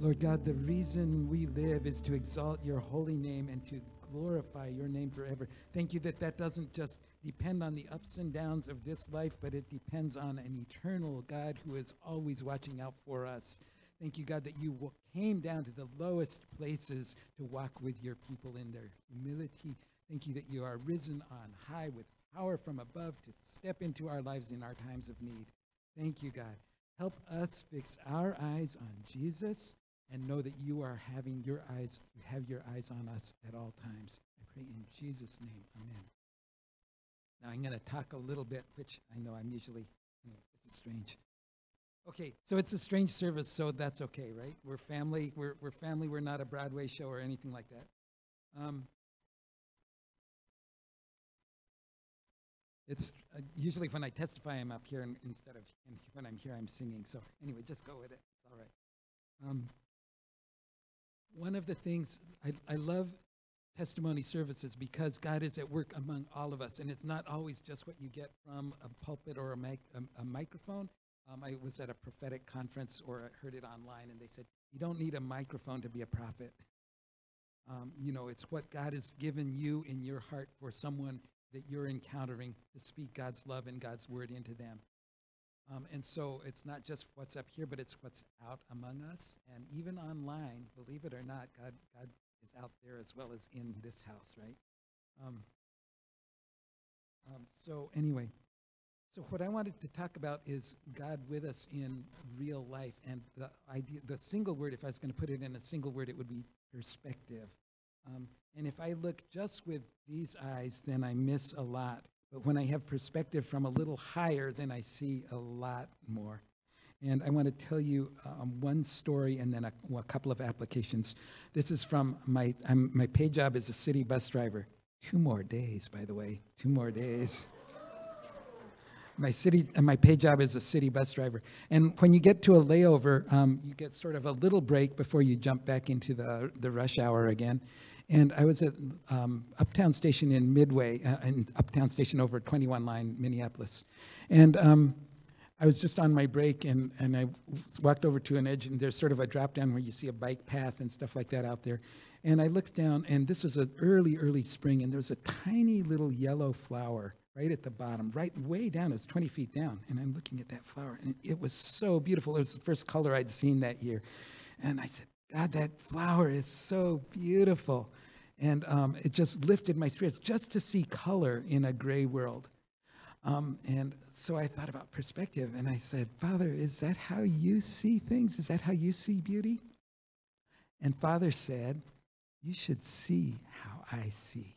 Lord God, the reason we live is to exalt your holy name and to glorify your name forever. Thank you that that doesn't just depend on the ups and downs of this life, but it depends on an eternal God who is always watching out for us. Thank you, God, that you came down to the lowest places to walk with your people in their humility. Thank you that you are risen on high with power from above to step into our lives in our times of need. Thank you, God. Help us fix our eyes on Jesus and know that you are having your eyes, have your eyes on us at all times. I pray in Jesus' name. Amen. Now I'm going to talk a little bit, which I know I'm usually, this is strange. Okay, so it's a strange service, so that's okay, right? We're family. We're, we're family. We're not a Broadway show or anything like that. Um, it's uh, usually when I testify, I'm up here, and instead of and when I'm here, I'm singing. So anyway, just go with it. It's all right. Um, one of the things I, I love testimony services because God is at work among all of us, and it's not always just what you get from a pulpit or a, mic, a, a microphone. Um, I was at a prophetic conference or I heard it online, and they said, You don't need a microphone to be a prophet. Um, you know, it's what God has given you in your heart for someone that you're encountering to speak God's love and God's word into them. Um, and so it's not just what's up here, but it's what's out among us. And even online, believe it or not, God, God is out there as well as in this house, right? Um, um, so, anyway, so what I wanted to talk about is God with us in real life. And the idea, the single word, if I was going to put it in a single word, it would be perspective. Um, and if I look just with these eyes, then I miss a lot. But when I have perspective from a little higher, then I see a lot more. And I want to tell you um, one story and then a, a, couple of applications. This is from my, I'm, my pay job as a city bus driver. Two more days, by the way, two more days. my city, uh, my pay job is a city bus driver. And when you get to a layover, um, you get sort of a little break before you jump back into the, the rush hour again. And I was at um, Uptown Station in Midway, uh, in Uptown Station over 21 line, Minneapolis. And um, I was just on my break and, and I walked over to an edge and there's sort of a drop down where you see a bike path and stuff like that out there. And I looked down and this was an early, early spring and there was a tiny little yellow flower right at the bottom, right way down, it's 20 feet down. And I'm looking at that flower and it was so beautiful. It was the first color I'd seen that year. And I said, God, that flower is so beautiful. And um, it just lifted my spirits just to see color in a gray world. Um, and so I thought about perspective and I said, Father, is that how you see things? Is that how you see beauty? And Father said, You should see how I see.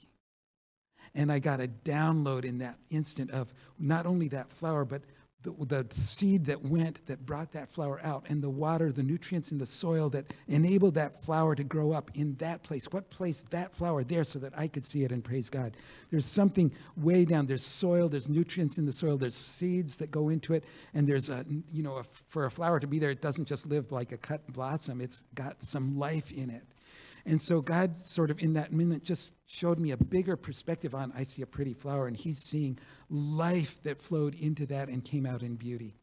And I got a download in that instant of not only that flower, but the, the, seed that went that brought that flower out and the water the nutrients in the soil that enabled that flower to grow up in that place. What placed that flower there so that i could see it and praise god? There's something way down. There's soil there's nutrients in the soil there's seeds that go into it and there's a you know a, for a flower to be there it doesn't just live like a cut blossom. It's got some life in it and so God sort of in that minute just showed me a bigger perspective on I see a pretty flower and he's seeing life that flowed into that and came out in beauty.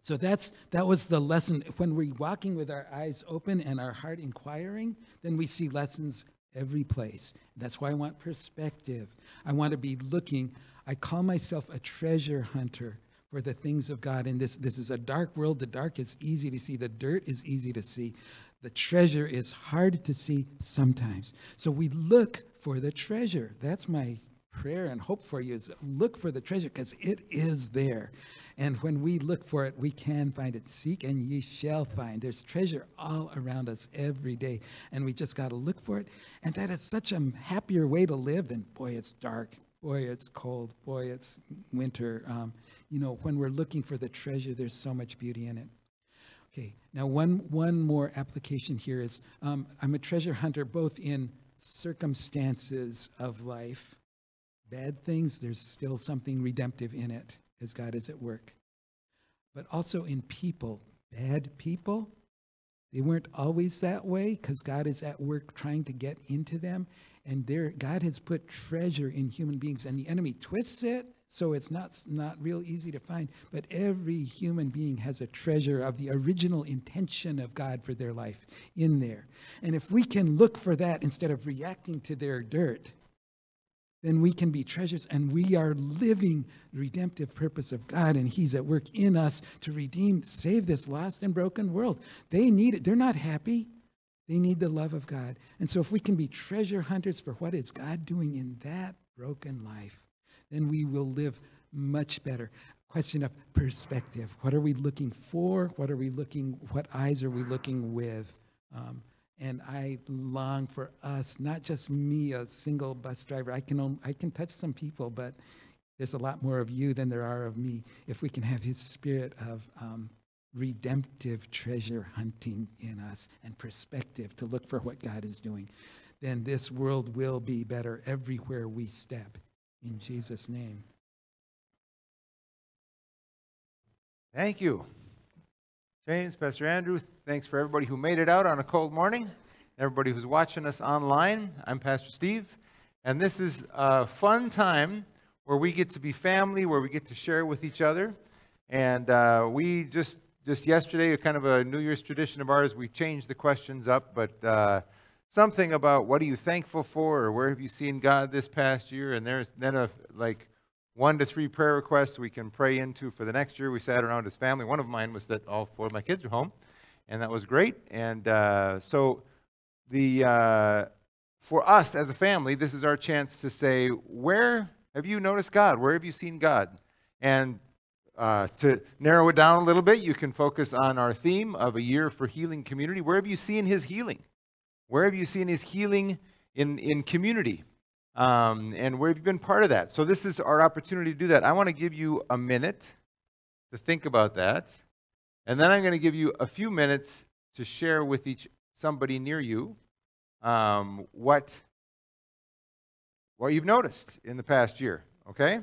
So that's that was the lesson when we're walking with our eyes open and our heart inquiring, then we see lessons every place. That's why I want perspective. I want to be looking. I call myself a treasure hunter for the things of God. And this, this is a dark world. The dark is easy to see, the dirt is easy to see. The treasure is hard to see sometimes. So we look for the treasure. That's my prayer and hope for you is look for the treasure because it is there. And when we look for it, we can find it. Seek and ye shall find. There's treasure all around us every day. And we just got to look for it. And that is such a happier way to live than, boy, it's dark. Boy, it's cold. Boy, it's winter. Um, you know, when we're looking for the treasure, there's so much beauty in it. Okay, now one, one more application here is um, I'm a treasure hunter both in circumstances of life, bad things, there's still something redemptive in it because God is at work, but also in people, bad people. They weren't always that way because God is at work trying to get into them. And there, God has put treasure in human beings, and the enemy twists it so it's not not real easy to find. But every human being has a treasure of the original intention of God for their life in there. And if we can look for that instead of reacting to their dirt, then we can be treasures and we are living the redemptive purpose of God and he's at work in us to redeem save this lost and broken world. They need it. They're not happy. They need the love of God. And so if we can be treasure hunters for what is God doing in that broken life, then we will live much better. Question of perspective. What are we looking for? What are we looking what eyes are we looking with? Um, and I long for us, not just me, a single bus driver. I can, I can touch some people, but there's a lot more of you than there are of me. If we can have his spirit of um, redemptive treasure hunting in us and perspective to look for what God is doing, then this world will be better everywhere we step. In Jesus' name. Thank you. James, Pastor Andrew, thanks for everybody who made it out on a cold morning, everybody who's watching us online. I'm Pastor Steve, and this is a fun time where we get to be family, where we get to share with each other. And uh, we just just yesterday, kind of a New Year's tradition of ours, we changed the questions up, but uh, something about what are you thankful for, or where have you seen God this past year, and there's then a like one to three prayer requests we can pray into for the next year. We sat around as family. One of mine was that all four of my kids are home, and that was great. And uh, so, the uh, for us as a family, this is our chance to say, where have you noticed God? Where have you seen God? And uh, to narrow it down a little bit, you can focus on our theme of a year for healing community. Where have you seen His healing? Where have you seen His healing in in community? Um, and where have you been part of that? So, this is our opportunity to do that. I want to give you a minute to think about that. And then I'm going to give you a few minutes to share with each somebody near you um, what, what you've noticed in the past year. Okay?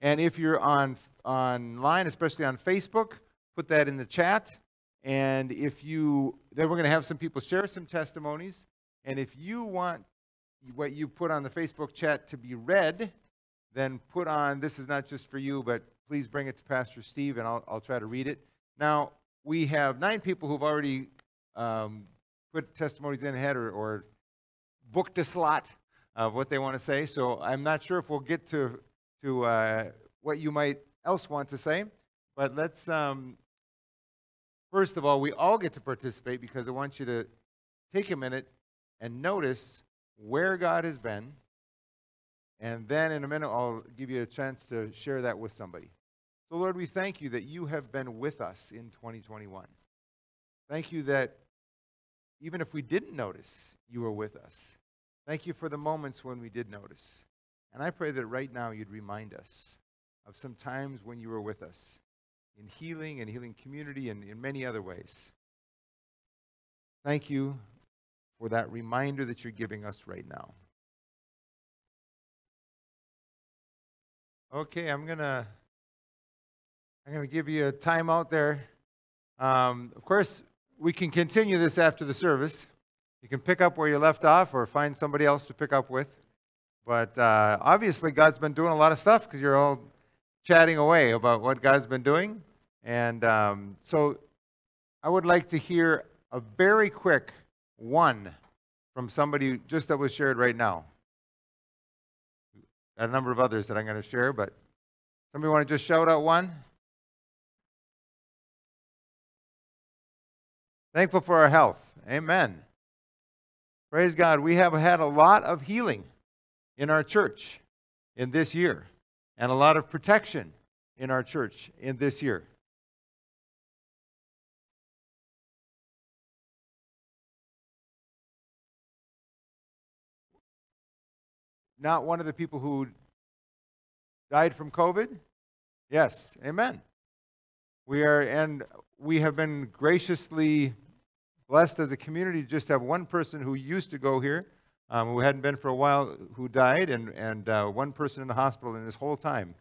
And if you're on online, especially on Facebook, put that in the chat. And if you, then we're going to have some people share some testimonies. And if you want what you put on the Facebook chat to be read, then put on, this is not just for you, but please bring it to Pastor Steve and I'll, I'll try to read it. Now, we have nine people who've already um, put testimonies in ahead or, or booked a slot of what they want to say. So I'm not sure if we'll get to, to uh, what you might else want to say. But let's, um, first of all, we all get to participate because I want you to take a minute and notice where God has been, and then in a minute I'll give you a chance to share that with somebody. So, Lord, we thank you that you have been with us in 2021. Thank you that even if we didn't notice, you were with us. Thank you for the moments when we did notice. And I pray that right now you'd remind us of some times when you were with us in healing and healing community and in many other ways. Thank you for that reminder that you're giving us right now. Okay, I'm gonna I'm gonna give you a timeout there. Um, of course, we can continue this after the service. You can pick up where you left off, or find somebody else to pick up with. But uh, obviously, God's been doing a lot of stuff because you're all chatting away about what God's been doing. And um, so, I would like to hear a very quick one from somebody just that was shared right now. Got a number of others that I'm going to share, but somebody want to just shout out one? Thankful for our health. Amen. Praise God. We have had a lot of healing in our church in this year and a lot of protection in our church in this year. Not one of the people who died from COVID? Yes, amen. We are, and we have been graciously blessed as a community to just have one person who used to go here, um, who hadn't been for a while, who died, and, and uh, one person in the hospital in this whole time.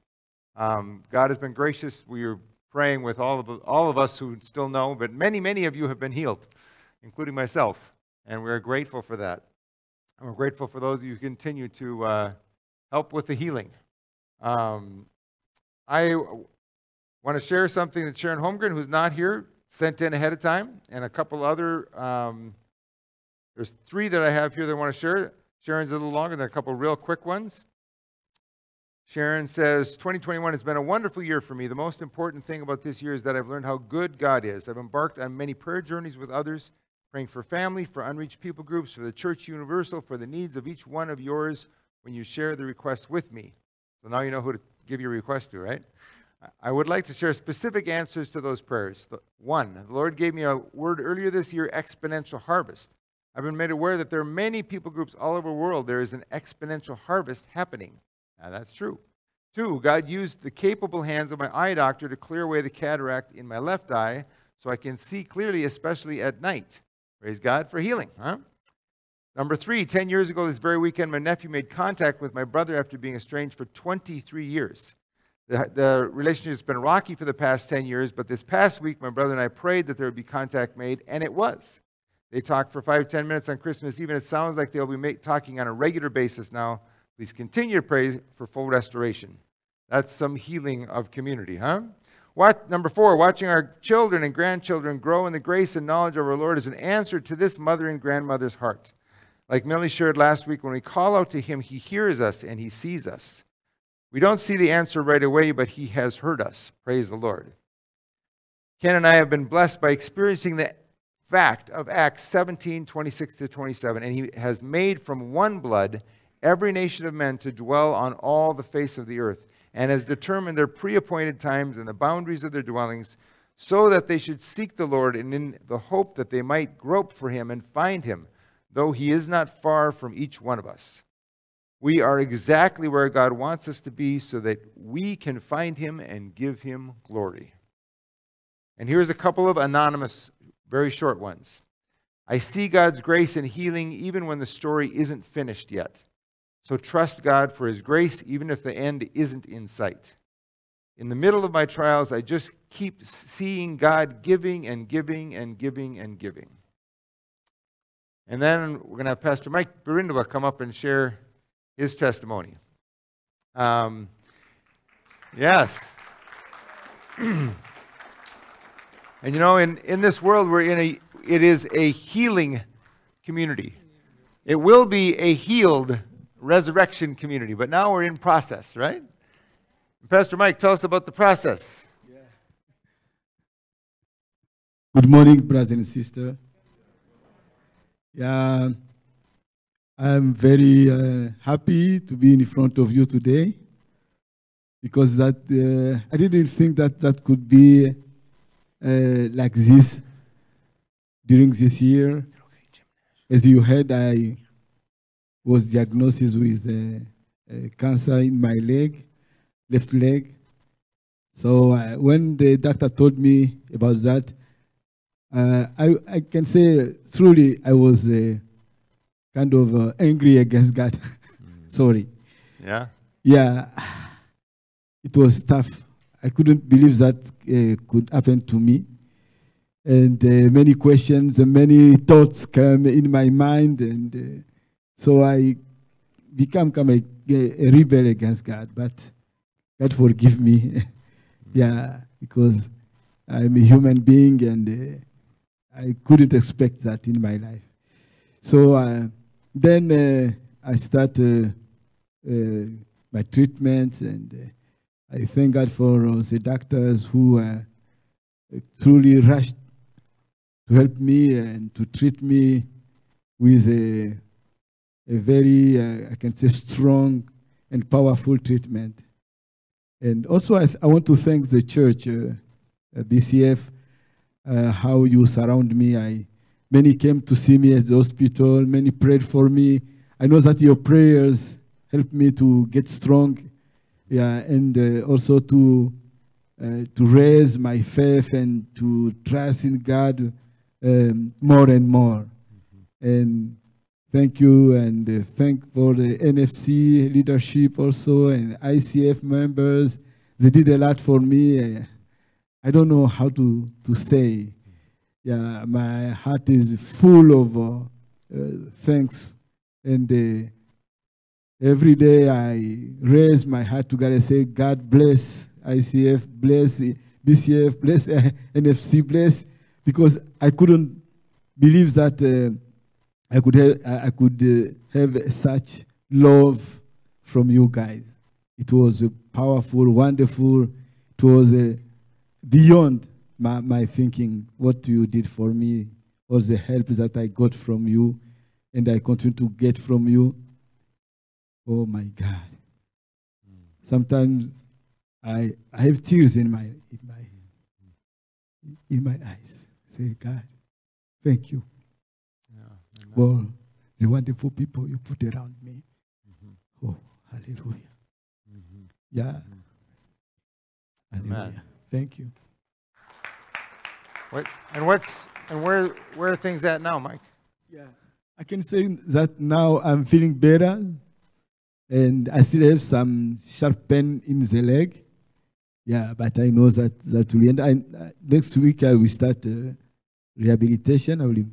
Um, God has been gracious. We are praying with all of, all of us who still know, but many, many of you have been healed, including myself, and we're grateful for that. And we're grateful for those of you who continue to uh, help with the healing. Um, I want to share something that Sharon Holmgren, who's not here, sent in ahead of time, and a couple other. Um, there's three that I have here that I want to share. Sharon's a little longer than a couple real quick ones. Sharon says, 2021 has been a wonderful year for me. The most important thing about this year is that I've learned how good God is. I've embarked on many prayer journeys with others, praying for family, for unreached people groups, for the church universal, for the needs of each one of yours when you share the request with me. So now you know who to give your request to, right? I would like to share specific answers to those prayers. One, the Lord gave me a word earlier this year exponential harvest. I've been made aware that there are many people groups all over the world. There is an exponential harvest happening. Now, that's true. Two, God used the capable hands of my eye doctor to clear away the cataract in my left eye so I can see clearly, especially at night. Praise God for healing, huh? Number three, 10 years ago this very weekend, my nephew made contact with my brother after being estranged for 23 years. The, the relationship has been rocky for the past 10 years, but this past week, my brother and I prayed that there would be contact made, and it was. They talked for five, 10 minutes on Christmas Eve, and it sounds like they'll be make, talking on a regular basis now Please continue to pray for full restoration. That's some healing of community, huh? What, number four, watching our children and grandchildren grow in the grace and knowledge of our Lord is an answer to this mother and grandmother's heart. Like Millie shared last week, when we call out to Him, He hears us and He sees us. We don't see the answer right away, but He has heard us. Praise the Lord. Ken and I have been blessed by experiencing the fact of Acts 17 26 to 27, and He has made from one blood every nation of men to dwell on all the face of the earth, and has determined their pre appointed times and the boundaries of their dwellings, so that they should seek the Lord, and in the hope that they might grope for him and find him, though he is not far from each one of us. We are exactly where God wants us to be so that we can find him and give him glory. And here's a couple of anonymous, very short ones. I see God's grace and healing even when the story isn't finished yet. So trust God for His grace, even if the end isn't in sight. In the middle of my trials, I just keep seeing God giving and giving and giving and giving. And then we're going to have Pastor Mike Berindua come up and share his testimony. Um, yes. and you know, in, in this world, we're in a, it is a healing community. It will be a healed resurrection community, but now we're in process, right? Pastor Mike, tell us about the process. Yeah. Good morning, brothers and sisters. Yeah, I'm very uh, happy to be in front of you today because that uh, I didn't think that that could be uh, like this during this year. As you heard, I was diagnosed with uh, cancer in my leg, left leg. So uh, when the doctor told me about that, uh, I, I can say truly I was uh, kind of uh, angry against God. mm. Sorry. Yeah. Yeah. It was tough. I couldn't believe that uh, could happen to me. And many questions and many thoughts came in my mind and so I become of a, a rebel against God, but God forgive me. yeah, because I'm a human being and uh, I couldn't expect that in my life. So uh, then uh, I start uh, uh, my treatment and uh, I thank God for the doctors who truly rushed to help me and to treat me with a a very, uh, I can say, strong and powerful treatment. And also, I, I want to thank the church, uh, uh BCF, uh, how you surround me. I, many came to see me at the hospital, many prayed for me. I know that your prayers helped me to get strong, yeah, and uh, also to uh, to raise my faith and to trust in God um, more and more. Mm-hmm. And Thank you and uh, thank for the NFC leadership also and ICF members. They did a lot for me. I don't know how to, to say. Yeah, my heart is full of uh, thanks. And uh, every day I raise my heart to God and say, God bless ICF, bless BCF, bless uh, NFC, bless, because I couldn't believe that uh, I could have, I could uh, have such love from you guys. It was powerful, wonderful. It was uh, beyond my, my thinking. What you did for me, all the help that I got from you, and I continue to get from you. Oh my God! Sometimes I I have tears in my in my in my eyes. Say, God, thank you For the wonderful people you put around me. Mhm, Oh, hallelujah. mhm. Yeah. Mhm. Hallelujah. Amen. Thank you. What, and what's, and where, where are things at now, Mike? Yeah. I can say that now I'm feeling better and I still have some sharp pain in the leg. Yeah, but I know that that will end. I, uh, next week I will start uh, rehabilitation. I will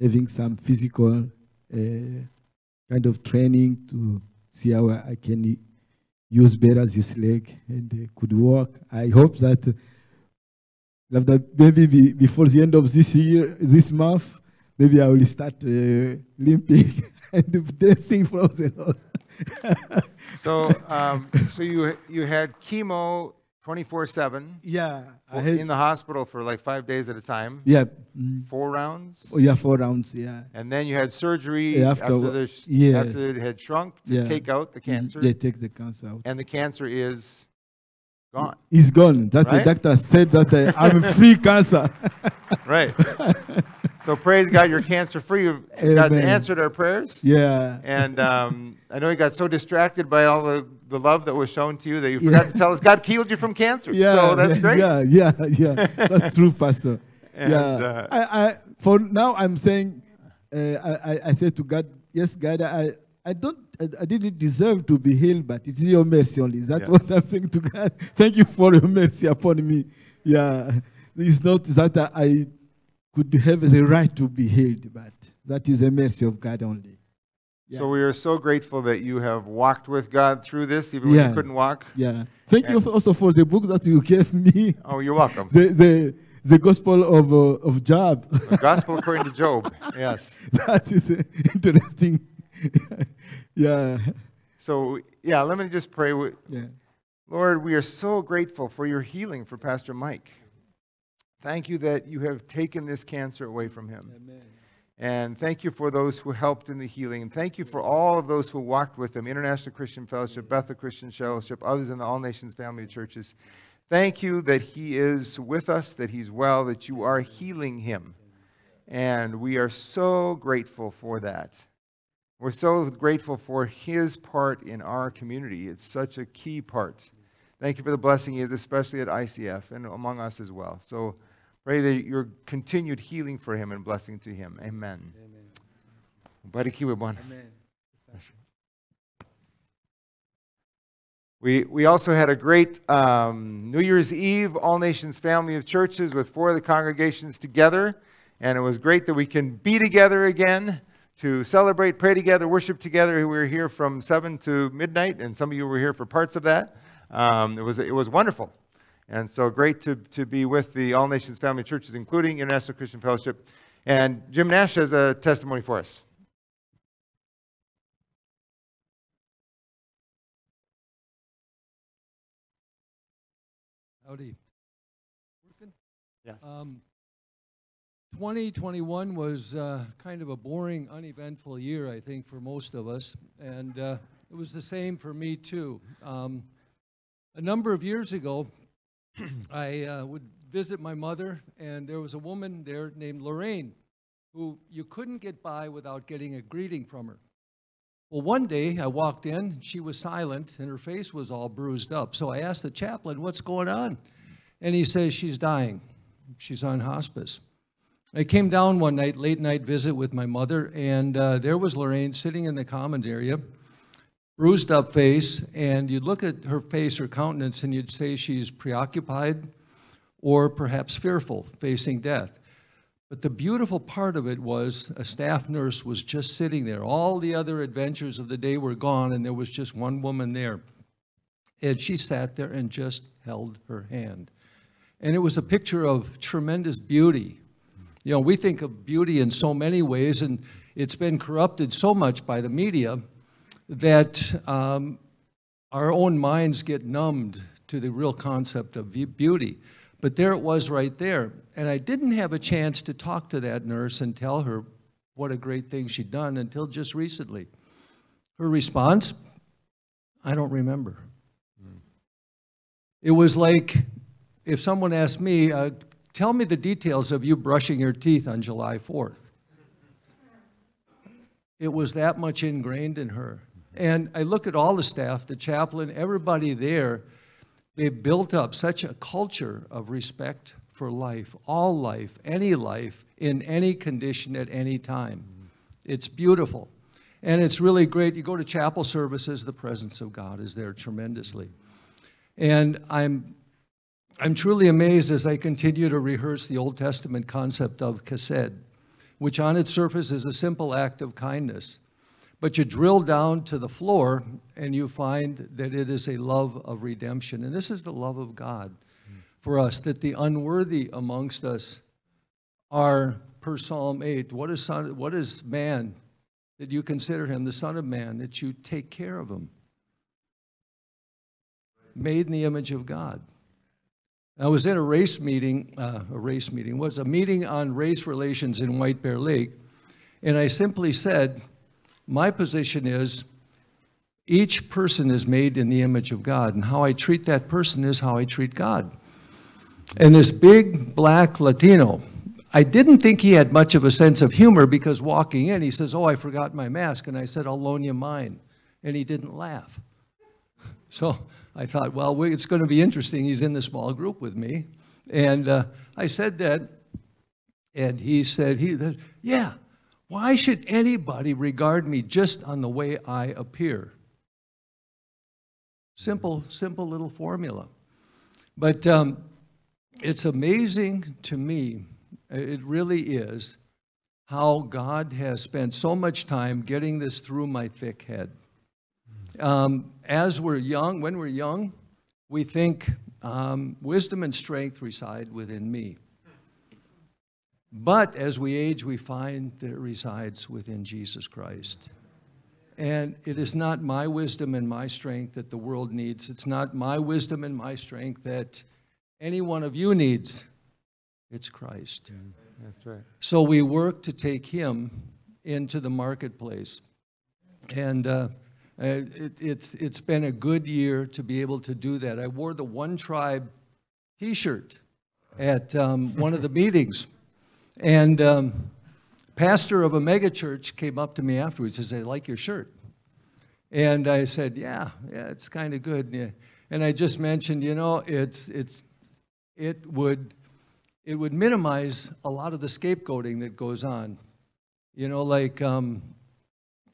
having some physical uh, kind of training to see how I can use better this leg and could walk. I hope that uh, maybe be, before the end of this year, this month, maybe I will start uh, limping and dancing from the Lord. So, um, so you, you had chemo twenty-four seven yeah, I had, in the hospital for like five days at a time, yeah, mm, four rounds? oh yeah, four rounds, yeah. And then you had surgery Yeah, after, after- the, sh- yes. after it had shrunk to Yeah. take out the cancer, They take the cancer out. and the cancer is gone. It's gone. That Right? the doctor said that uh, I'm free cancer. right. So praise God, you're cancer free. God's Amen. answered our prayers. yeah. And um, I know you got so distracted by all the, the love that was shown to you that you forgot to tell us God healed you from cancer. Yeah, so that's yeah, great. Yeah, yeah, yeah. That's true, Pastor. And, yeah. uh, I, I, for now, I'm saying, uh, I, I, I said to God, yes, God, I, I don't, I, I didn't deserve to be healed, but it's your mercy only. Is that Yes. what I'm saying to God? Thank you for your mercy upon me. Yeah. It's not that I could have the right to be healed, but that is a mercy of God only. So we are so grateful that you have walked with God through this, even when Yeah. you couldn't walk. Yeah. Thank you also for the book that you gave me, Oh, you're welcome. the, the, the Gospel of, uh, of Job. The Gospel according to Job. Yes. that is uh, interesting. yeah. So, yeah, let me just pray. with- Yeah. Lord, we are so grateful for your healing for Pastor Mike. Thank you that you have taken this cancer away from him. And thank you for those who helped in the healing. And thank you for all of those who walked with him International Christian Fellowship, Bethel Christian Fellowship, others in the All Nations family of churches. Thank you that he is with us, that he's well, that you are healing him. And we are so grateful for that. We're so grateful for his part in our community. It's such a key part. Thank you for the blessing he is, especially at ICF and among us as well. So pray that your continued healing for him and blessing to him. Amen. Barikiwe Bwana. We, we also had a great um, New Year's Eve All Nations family of churches with four of the congregations together. And it was great that we can be together again to celebrate, pray together, worship together. We were here from 7 to midnight, and some of you were here for parts of that. Um, it, was, it was wonderful. And so great to, to be with the All Nations family churches, including International Christian Fellowship. And Jim Nash has a testimony for us. Howdy. Working? Yes. Um, 2021 was uh, kind of a boring, uneventful year, I think, for most of us. And uh, it was the same for me, too. Um, a number of years ago, I uh, would visit my mother, and there was a woman there named Lorraine who you couldn't get by without getting a greeting from her. Well, one day I walked in, she was silent, and her face was all bruised up. So I asked the chaplain, What's going on? And he says, She's dying. She's on hospice. I came down one night, late night visit with my mother, and uh, there was Lorraine sitting in the common area, bruised up face, and you'd look at her face, her countenance, and you'd say she's preoccupied or perhaps fearful, facing death. But the beautiful part of it was a staff nurse was just sitting there. All the other adventures of the day were gone, and there was just one woman there. And she sat there and just held her hand. And it was a picture of tremendous beauty. You know, we think of beauty in so many ways, and it's been corrupted so much by the media that um, our own minds get numbed to the real concept of beauty. But there it was right there. And I didn't have a chance to talk to that nurse and tell her what a great thing she'd done until just recently. Her response, I don't remember. It was like if someone asked me, uh, tell me the details of you brushing your teeth on July 4th. It was that much ingrained in her. And I look at all the staff, the chaplain, everybody there, they've built up such a culture of respect for life, all life, any life, in any condition at any time. It's beautiful. And it's really great. You go to chapel services, the presence of God is there tremendously. And I'm, I'm truly amazed as I continue to rehearse the Old Testament concept of chesed, which on its surface is a simple act of kindness. But you drill down to the floor and you find that it is a love of redemption. And this is the love of God for us, that the unworthy amongst us are, per Psalm 8, what is, son, what is man that you consider him, the Son of Man, that you take care of him? Made in the image of God. I was in a race meeting, uh, a race meeting, was a meeting on race relations in White Bear Lake, and I simply said, my position is each person is made in the image of God, and how I treat that person is how I treat God. And this big black Latino, I didn't think he had much of a sense of humor because walking in, he says, Oh, I forgot my mask. And I said, I'll loan you mine. And he didn't laugh. So I thought, well, it's going to be interesting. He's in the small group with me. And uh, I said that, and he said, he, Yeah, why should anybody regard me just on the way I appear? Simple, simple little formula. But um, it's amazing to me, it really is, how God has spent so much time getting this through my thick head. Um, as we're young, when we're young, we think um, wisdom and strength reside within me. But as we age, we find that it resides within Jesus Christ. And it is not my wisdom and my strength that the world needs. It's not my wisdom and my strength that any one of you needs. It's Christ. That's right. So we work to take him into the marketplace. And uh, uh, it, it's, it's been a good year to be able to do that. I wore the One Tribe t shirt at um, one of the meetings. And um, pastor of a megachurch came up to me afterwards and said, I like your shirt. And I said, yeah, yeah, it's kind of good. And I just mentioned, you know, it's, it's, it would, it would minimize a lot of the scapegoating that goes on. You know, like um,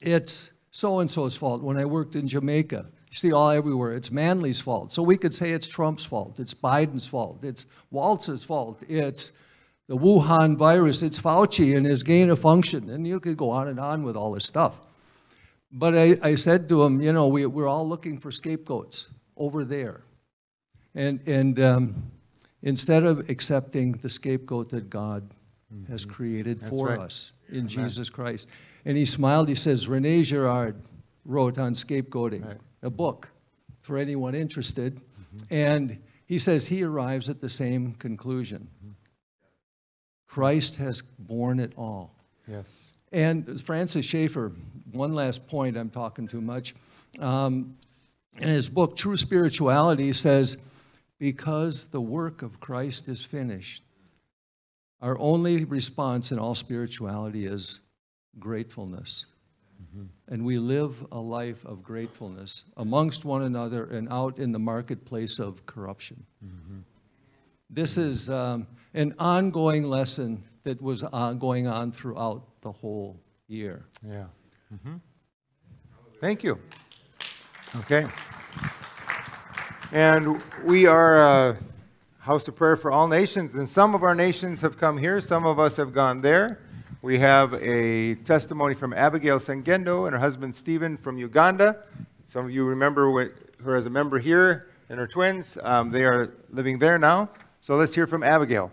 it's so-and-so's fault. When I worked in Jamaica, you see all everywhere, it's Manley's fault. So we could say it's Trump's fault, it's Biden's fault, it's Walz's fault, it's the Wuhan virus, it's Fauci and his gain of function. And you could go on and on with all this stuff. But I, I said to him, you know, we, we're all looking for scapegoats over there. And, and um, instead of accepting the scapegoat that God has created for right. us in Jesus Christ. And he smiled, he says, Rene Girard wrote on scapegoating, Right. a book for anyone interested. And he says he arrives at the same conclusion. Christ has borne it all. Yes. And Francis Schaeffer, one last point, I'm talking too much. Um, in his book, True Spirituality, says, Because the work of Christ is finished, our only response in all spirituality is gratefulness. And we live a life of gratefulness amongst one another and out in the marketplace of corruption. This is um, an ongoing lesson that was uh, going on throughout the whole year. Yeah. Mhm. Thank you. Okay. And we are a house of prayer for all nations, and some of our nations have come here, some of us have gone there. We have a testimony from Abigail Sengendo and her husband Stephen from Uganda. Some of you remember her as a member here and her twins. Um, They are living there now. So let's hear from Abigail.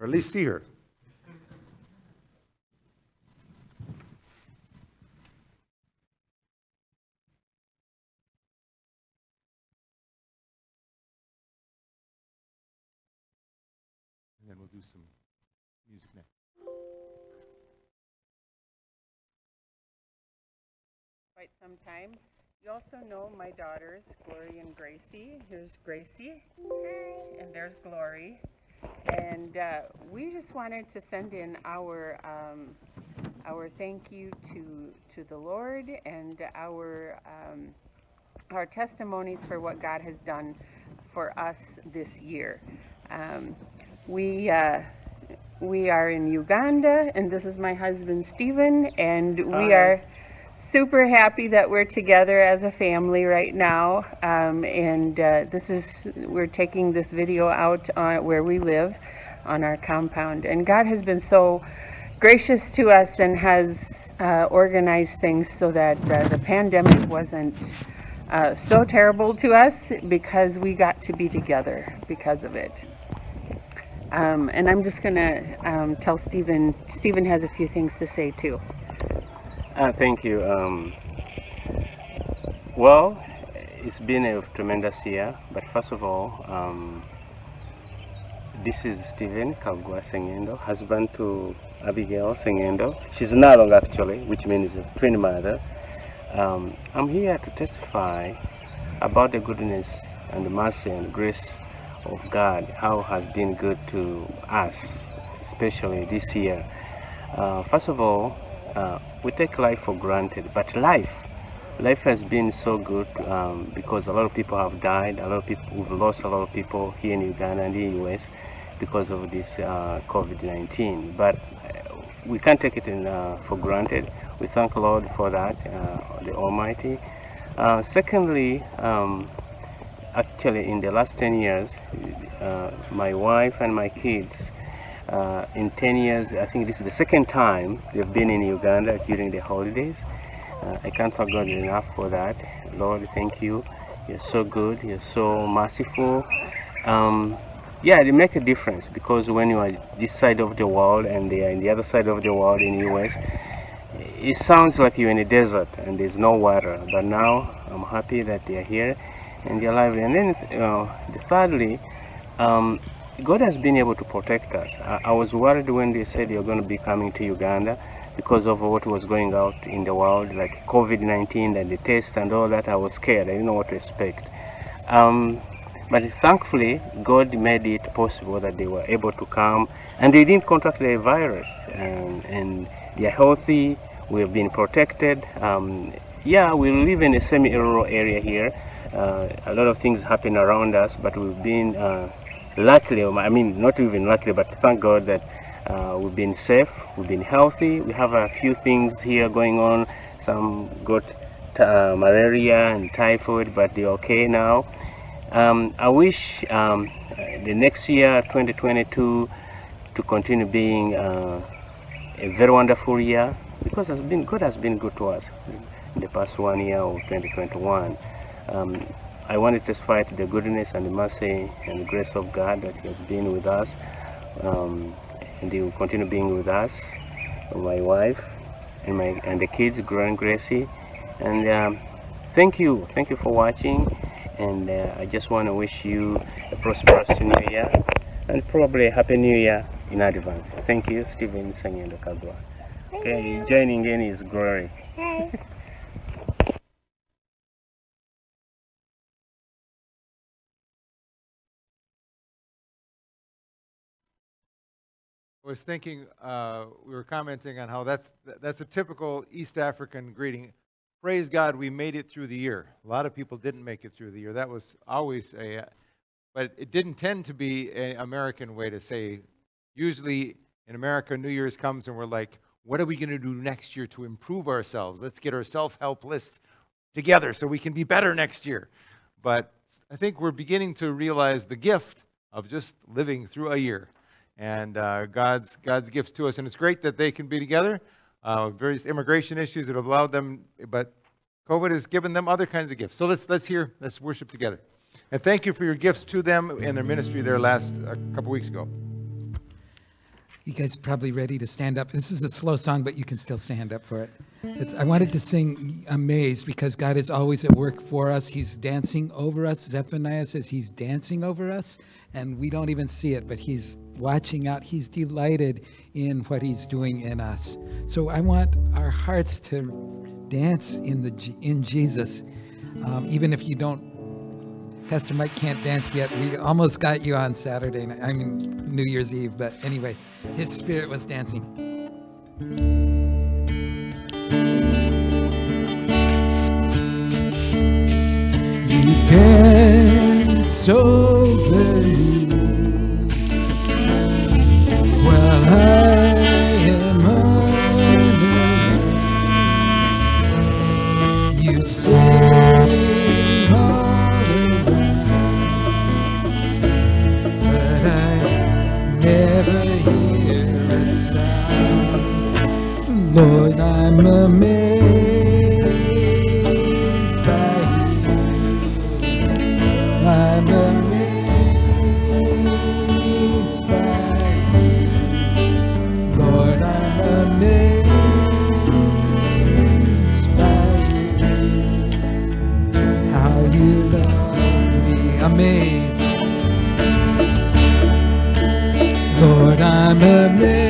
Or at least see her. And then we'll do some music next. quite some time. You also know my daughters, Glory and Gracie. Here's Gracie. Hi. And there's Glory. And uh, we just wanted to send in our um, our thank you to to the Lord and our um, our testimonies for what God has done for us this year. Um, we uh, we are in Uganda, and this is my husband Stephen, and we are super happy that we're together as a family right now. Um, and uh, this is we're taking this video out where we live on our compound, and God has been so gracious to us and has uh, organized things so that uh, the pandemic wasn't uh, so terrible to us because we got to be together because of it. Um, and I'm just gonna um, tell Stephen. Stephen has a few things to say too. Uh, thank you. Um, well, it's been a tremendous year, but first of all, um, this is Stephen Kagwa Sengendo, husband to Abigail Sengendo. She's Nalongo actually, which means a twin mother. Um, I'm here to testify about the goodness and the mercy and grace of God, how has been good to us, especially this year. Uh, first of all, uh, we take life for granted, but life, life has been so good um, because a lot of people have died. A lot of people, we've lost a lot of people here in Uganda and in the US because of this uh, COVID-19. But uh, we can't take it in, uh, for granted. We thank Lord for that, uh, the Almighty. Uh, secondly, um, actually, in the last 10 years, my wife and my kids uh, in 10 years, I think this is the second time they've been in Uganda during the holidays. Uh, I can't thank God enough for that. Lord, thank you. You're so good. You're so merciful. Um, yeah, they make a difference because when you are this side of the world and they are in the other side of the world in the US, it sounds like you're in a desert and there's no water. But now I'm happy that they are here and they're alive. And then, uh, thirdly, um, God has been able to protect us. I, I was worried when they said you're going to be coming to Uganda because of what was going out in the world, like COVID-19 and the test and all that. I was scared. I didn't know what to expect. Um, but thankfully, God made it possible that they were able to come and they didn't contract the virus. And, and they are healthy. We have been protected. Um, yeah, we live in a semi-rural area here. Uh, a lot of things happen around us, but we've been uh, luckily, I mean, not even luckily, but thank God that uh, we've been safe, we've been healthy. We have a few things here going on. Some got uh, malaria and typhoid, but they're okay now. Um, I wish um, the next year, 2022, to continue being uh, a very wonderful year because has been, God has been good to us in the past one year of 2021. Um, I want to testify to the goodness and the mercy and the grace of God that He has been with us, um, and He will continue being with us, my wife, and my and the kids, Gro and Gracie. And um, thank you, thank you for watching. And uh, I just want to wish you a prosperous New Year and probably a Happy New Year in advance. Thank you, Stephen Sengendo Kagwa. Okay, joining in is Glory. I was thinking, uh, we were commenting on how that's, that's a typical East African greeting. Praise God, we made it through the year. A lot of people didn't make it through the year. That was always a, but it didn't tend to be an American way to say, usually in America, New Year's comes and we're like, what are we going to do next year to improve ourselves? Let's get our self-help list together so we can be better next year. But I think we're beginning to realize the gift of just living through a year and uh, God's God's gifts to us. And it's great that they can be together. uh, various immigration issues that have allowed them, but COVID has given them other kinds of gifts. So let's, let's hear, let's worship together. And thank you for your gifts to them in their ministry there last, a couple weeks ago. You guys probably ready to stand up. This is a slow song, but you can still stand up for it. It's, I wanted to sing Amazed because God is always at work for us. He's dancing over us. Zephaniah says he's dancing over us, and we don't even see it, but he's watching out. He's delighted in what he's doing in us. So I want our hearts to dance in, the, in Jesus, um, even if you don't Pastor Mike can't dance yet. We almost got you on Saturday night, I mean New Year's Eve, but anyway, his spirit was dancing. Dance over me while I am unaware. You sing all around, but I never hear a sound. Lord, I'm amazed amazed. Lord, I'm amazed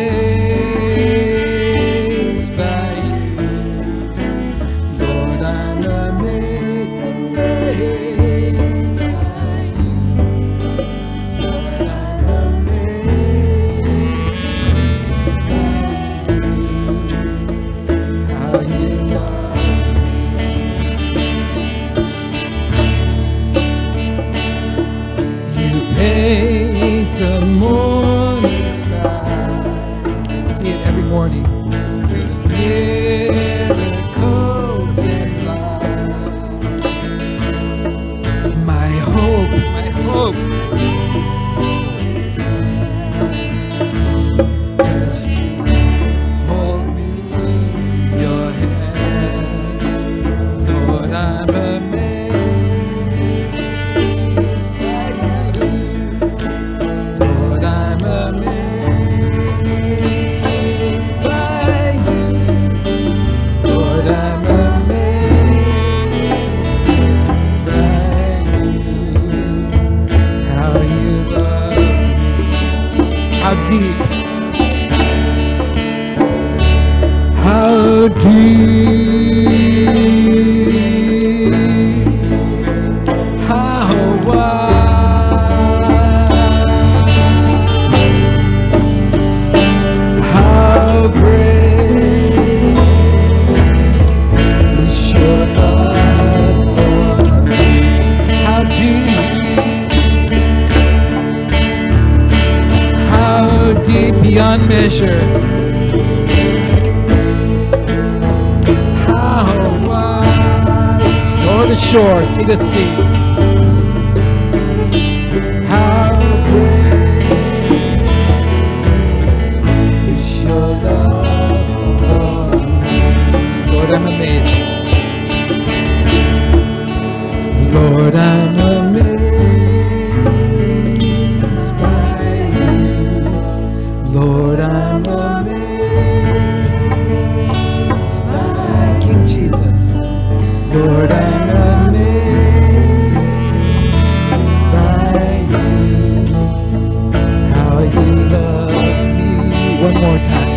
One more time.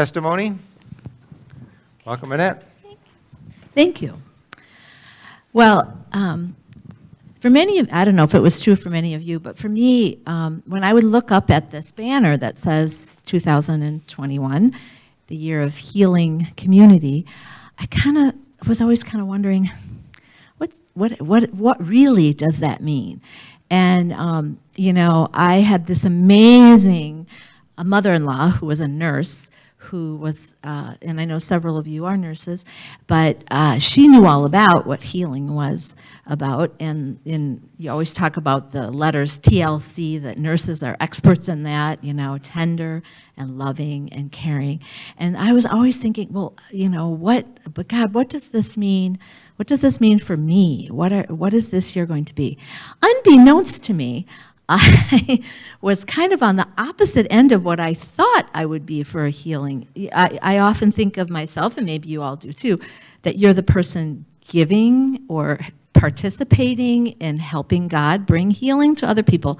Testimony? Welcome, Annette. Thank you. Well, um, for many of, I don't know if it was true for many of you, but for me, um, when I would look up at this banner that says 2021, the year of healing community, I kind of was always kind of wondering, what, what, what, what really does that mean? And, um, you know, I had this amazing uh, mother-in-law who was a nurse who was, uh, and I know several of you are nurses, but uh, she knew all about what healing was about. And, you always talk about the letters TLC, that nurses are experts in that, you know, tender and loving and caring. And I was always thinking, well, you know, what, but God, what does this mean? What does this mean for me? What, are, what is this year going to be? Unbeknownst to me, I was kind of on the opposite end of what I thought I would be for a healing. I, I often think of myself, and maybe you all do too, that you're the person giving or participating in helping God bring healing to other people.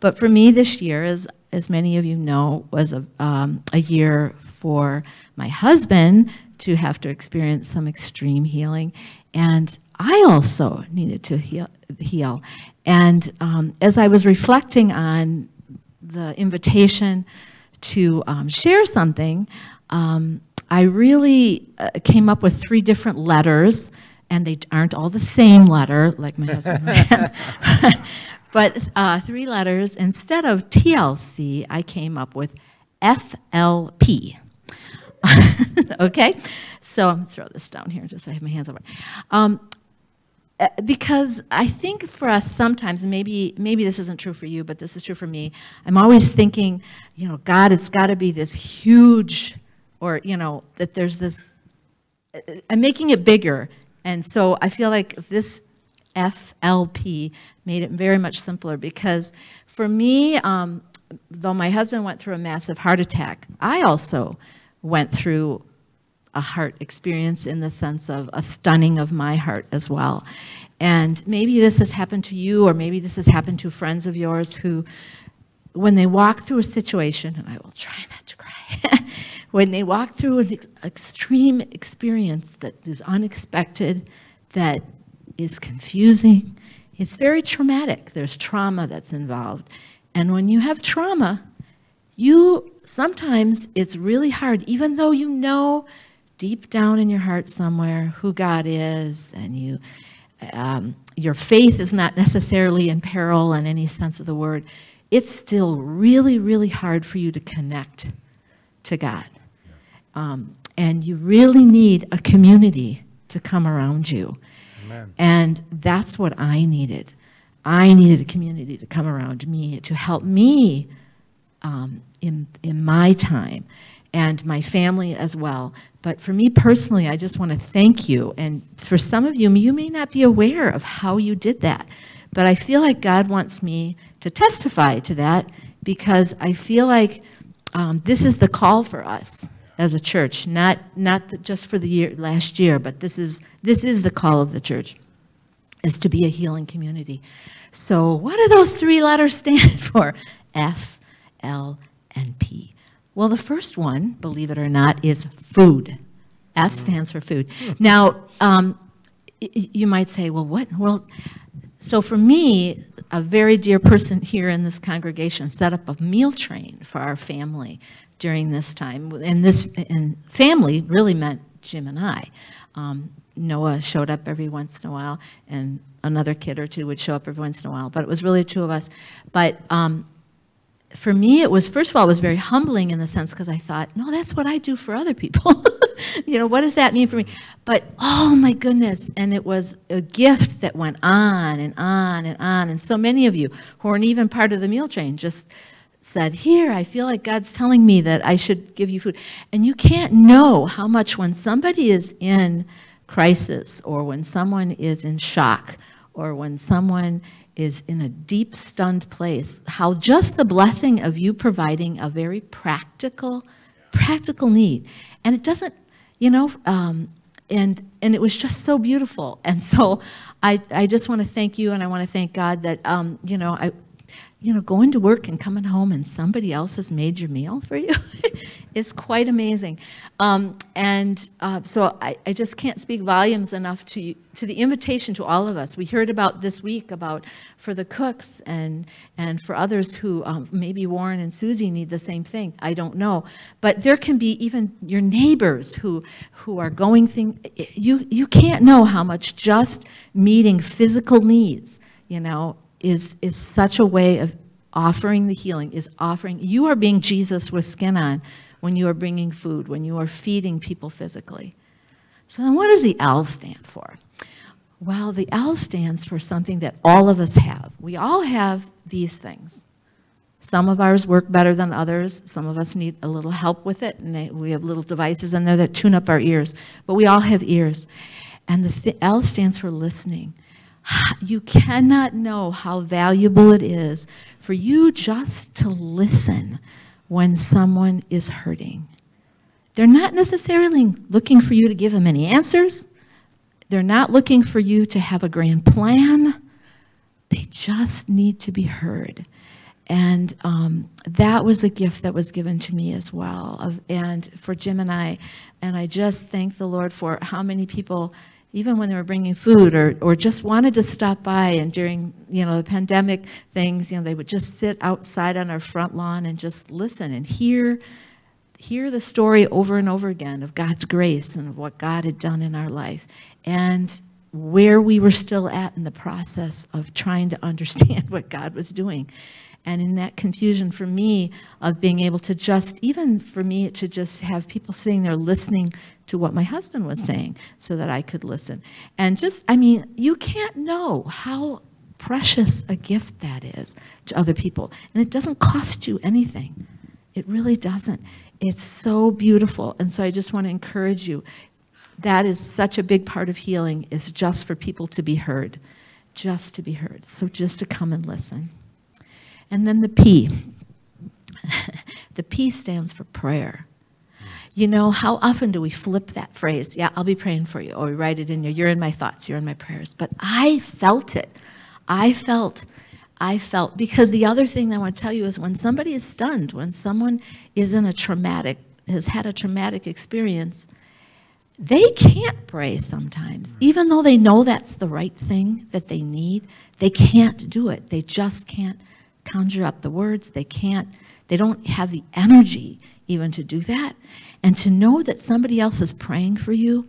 But for me, this year, as, as many of you know, was a, um, a year for my husband to have to experience some extreme healing. And I also needed to heal. heal. And um, as I was reflecting on the invitation to um, share something, um, I really uh, came up with three different letters, and they aren't all the same letter, like my husband. but uh, three letters. Instead of TLC, I came up with FLP. okay? So I'm going to throw this down here just so I have my hands over. Um, because I think for us sometimes, and maybe maybe this isn't true for you, but this is true for me. I'm always thinking, you know, God, it's got to be this huge, or you know, that there's this. uh, I'm making it bigger, and so I feel like this FLP made it very much simpler because for me, um, though my husband went through a massive heart attack, I also went through a heart experience in the sense of a stunning of my heart as well. And maybe this has happened to you, or maybe this has happened to friends of yours who, when they walk through a situation, and I will try not to cry, when they walk through an ex- extreme experience that is unexpected, that is confusing, it's very traumatic. There's trauma that's involved. And when you have trauma, you sometimes it's really hard, even though you know deep down in your heart somewhere who God is, and you, um, your faith is not necessarily in peril in any sense of the word. It's still really, really hard for you to connect to God, um, and you really need a community to come around you. Amen. And that's what I needed. I needed a community to come around me to help me um, in, in my time and my family as well. But for me personally, I just want to thank you. And for some of you, you may not be aware of how you did that. But I feel like God wants me to testify to that because I feel like um, this is the call for us as a church, not, not the- just for the year, last year, but this is, this is the call of the church, is to be a healing community. So what do those three letters stand for? F, L, and P. Well, the first one, believe it or not, is food. F stands for food. Now, um, you might say, well, what? Well, so for me, a very dear person here in this congregation set up a meal train for our family during this time. And this and family really meant Jim and I. Um, Noah showed up every once in a while, and another kid or two would show up every once in a while. But it was really two of us. But um, for me, it was, first of all, it was very humbling in the sense because I thought, no, that's what I do for other people. you know, what does that mean for me? But oh my goodness, and it was a gift that went on and on and on. And so many of you who aren't even part of the meal train just said, Here, I feel like God's telling me that I should give you food. And you can't know how much when somebody is in crisis or when someone is in shock or when someone is in a deep stunned place, how just the blessing of you providing a very practical, practical need. And it doesn't, you know, um, and and it was just so beautiful. And so I I just want to thank you and I want to thank God that um, you know, I you know, going to work and coming home and somebody else has made your meal for you is quite amazing. Um, and uh, so I, I just can't speak volumes enough to to the invitation to all of us. We heard about this week about for the cooks and and for others who um, maybe Warren and Susie need the same thing. I don't know, but there can be even your neighbors who who are going thing. You you can't know how much just meeting physical needs, you know, is is such a way of offering the healing. Is offering you are being Jesus with skin on when you are bringing food, when you are feeding people physically. So then, what does the L stand for? Well, the L stands for something that all of us have. We all have these things. Some of ours work better than others. Some of us need a little help with it, and they, we have little devices in there that tune up our ears. But we all have ears. And the th- L stands for listening. You cannot know how valuable it is for you just to listen when someone is hurting. They're not necessarily looking for you to give them any answers. They're not looking for you to have a grand plan. They just need to be heard. And um, that was a gift that was given to me as well, of, and for Jim and I. And I just thank the Lord for how many people, even when they were bringing food or, or just wanted to stop by, and during you know the pandemic things, you know they would just sit outside on our front lawn and just listen and hear hear the story over and over again of God's grace and of what God had done in our life and where we were still at in the process of trying to understand what God was doing. And in that confusion for me of being able to just, even for me to just have people sitting there listening to what my husband was saying so that I could listen. And just, I mean, you can't know how precious a gift that is to other people. And it doesn't cost you anything. It really doesn't. It's so beautiful. And so I just want to encourage you. That is such a big part of healing is just for people to be heard. Just to be heard. So just to come and listen. And then the P. the P stands for prayer. You know, how often do we flip that phrase? Yeah, I'll be praying for you. Or we write it in there. You're in my thoughts. You're in my prayers. But I felt it. I felt I felt because the other thing I want to tell you is when somebody is stunned, when someone is in a traumatic, has had a traumatic experience, they can't pray sometimes. Even though they know that's the right thing that they need, they can't do it. They just can't conjure up the words. They can't, they don't have the energy even to do that. And to know that somebody else is praying for you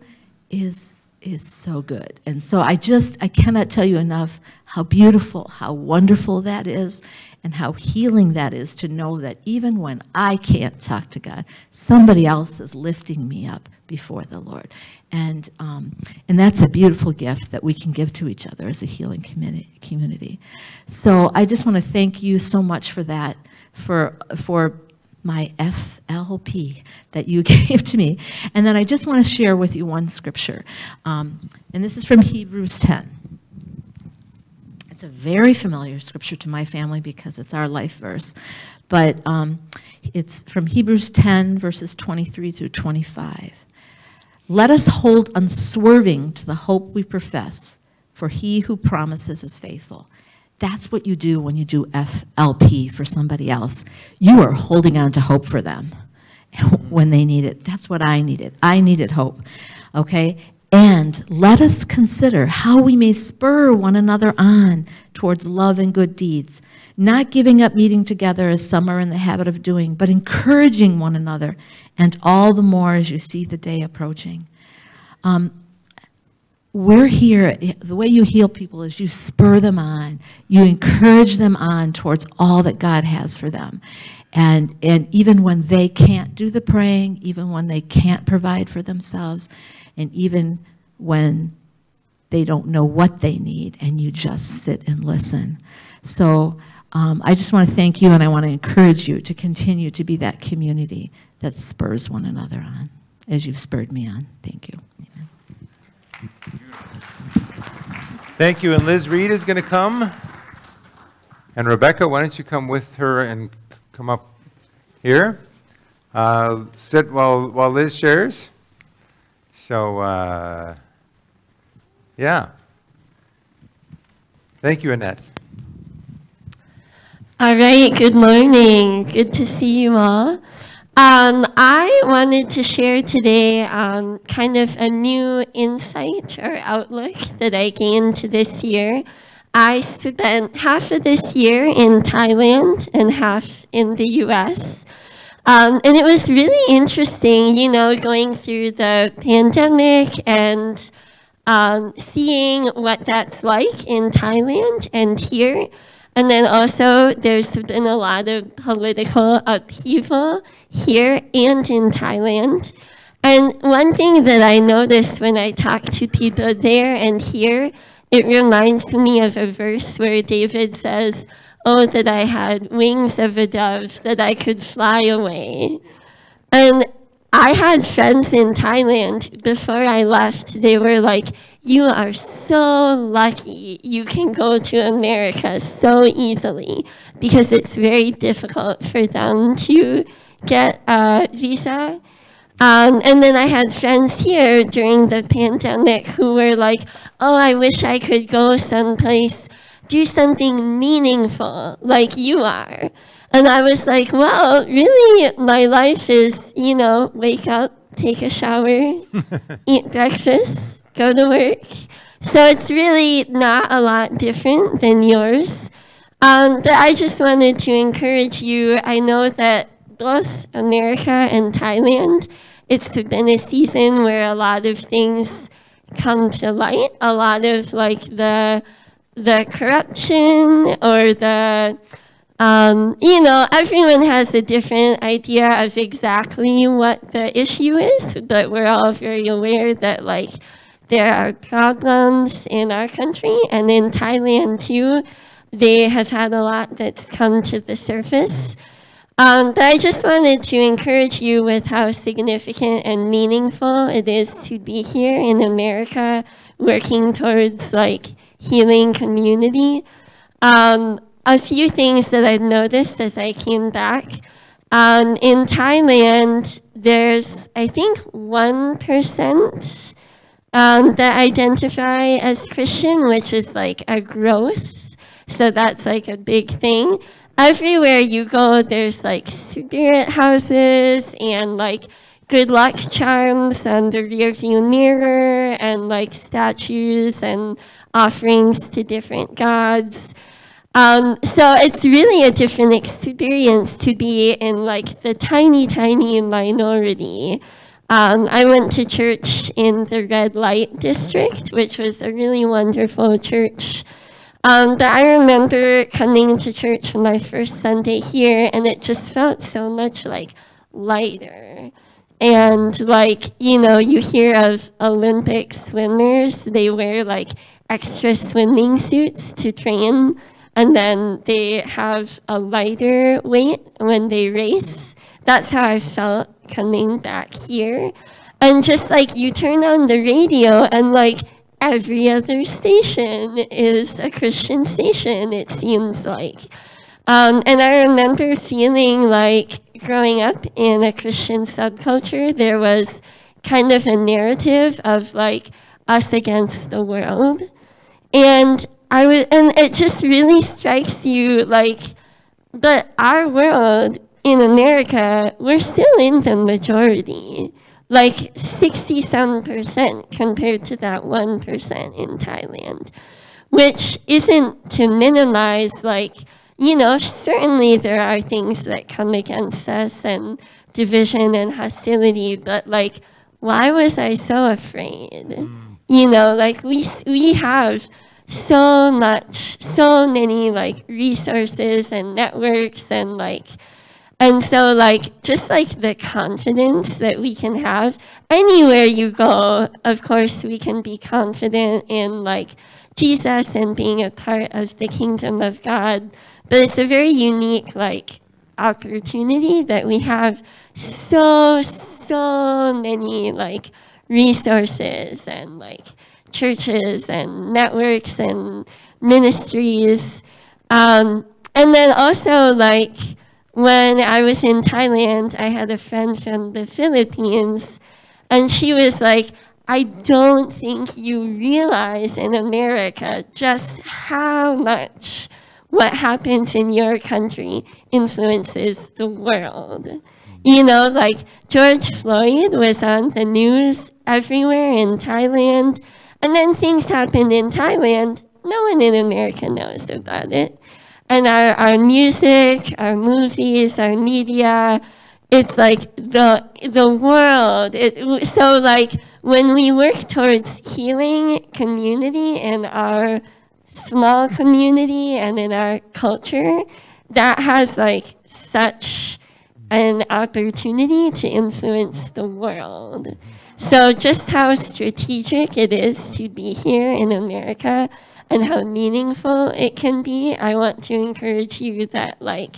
is is so good. And so I just, I cannot tell you enough how beautiful, how wonderful that is, and how healing that is to know that even when I can't talk to God, somebody else is lifting me up before the Lord. And, um, and that's a beautiful gift that we can give to each other as a healing community. So I just want to thank you so much for that, for, for my FLP that you gave to me. And then I just want to share with you one scripture. Um, and this is from Hebrews 10. It's a very familiar scripture to my family because it's our life verse. But um, it's from Hebrews 10, verses 23 through 25. Let us hold unswerving to the hope we profess, for he who promises is faithful. That's what you do when you do FLP for somebody else. You are holding on to hope for them when they need it. That's what I needed. I needed hope. Okay? And let us consider how we may spur one another on towards love and good deeds, not giving up meeting together as some are in the habit of doing, but encouraging one another, and all the more as you see the day approaching. Um, we're here, the way you heal people is you spur them on, you encourage them on towards all that God has for them. And, and even when they can't do the praying, even when they can't provide for themselves, and even when they don't know what they need, and you just sit and listen. So um, I just want to thank you, and I want to encourage you to continue to be that community that spurs one another on, as you've spurred me on. Thank you. Amen. Thank you. And Liz Reed is going to come. And Rebecca, why don't you come with her and come up here? Uh, sit while, while Liz shares. So, uh, yeah. Thank you, Annette. All right, good morning. Good to see you all. Um, I wanted to share today um, kind of a new insight or outlook that I gained this year. I spent half of this year in Thailand and half in the US. Um, and it was really interesting, you know, going through the pandemic and um, seeing what that's like in Thailand and here. And then also, there's been a lot of political upheaval here and in Thailand. And one thing that I noticed when I talk to people there and here, it reminds me of a verse where David says, Oh, that I had wings of a dove, that I could fly away. And I had friends in Thailand before I left. They were like, You are so lucky you can go to America so easily because it's very difficult for them to get a visa. Um, and then I had friends here during the pandemic who were like, Oh, I wish I could go someplace, do something meaningful like you are. And I was like, well, really, my life is, you know, wake up, take a shower, eat breakfast, go to work. So it's really not a lot different than yours. Um, but I just wanted to encourage you. I know that both America and Thailand, it's been a season where a lot of things come to light. A lot of like the the corruption or the um, you know, everyone has a different idea of exactly what the issue is, but we're all very aware that, like, there are problems in our country and in Thailand too. They have had a lot that's come to the surface. Um, but I just wanted to encourage you with how significant and meaningful it is to be here in America working towards like healing community. Um, a few things that I've noticed as I came back. Um, in Thailand, there's, I think, 1% um, that identify as Christian, which is like a growth. So that's like a big thing. Everywhere you go, there's like spirit houses and like good luck charms on the rearview mirror and like statues and offerings to different gods. Um, so it's really a different experience to be in like the tiny, tiny minority. Um, I went to church in the red light district, which was a really wonderful church. Um, but I remember coming to church on my first Sunday here, and it just felt so much like lighter. And like, you know, you hear of Olympic swimmers, they wear like extra swimming suits to train and then they have a lighter weight when they race. That's how I felt coming back here. And just like you turn on the radio and like every other station is a Christian station, it seems like. Um, and I remember feeling like growing up in a Christian subculture, there was kind of a narrative of like us against the world. And I would, and it just really strikes you like, but our world in America, we're still in the majority, like 60 some percent compared to that 1% in Thailand, which isn't to minimize, like, you know, certainly there are things that come against us and division and hostility, but like, why was I so afraid? Mm. You know, like we, we have so much, so many like resources and networks and like, and so like just like the confidence that we can have anywhere you go, of course we can be confident in like Jesus and being a part of the kingdom of God. But it's a very unique like opportunity that we have so, so many like resources and like churches and networks and ministries. Um, and then also, like, when I was in Thailand, I had a friend from the Philippines, and she was like, I don't think you realize in America just how much what happens in your country influences the world. You know, like George Floyd was on the news everywhere in Thailand, and then things happened in Thailand. No one in America knows about it. And our, our music, our movies, our media, it's like the the world. It, so like when we work towards healing community and our small community and in our culture, that has like such an opportunity to influence the world. So just how strategic it is to be here in America and how meaningful it can be, I want to encourage you that like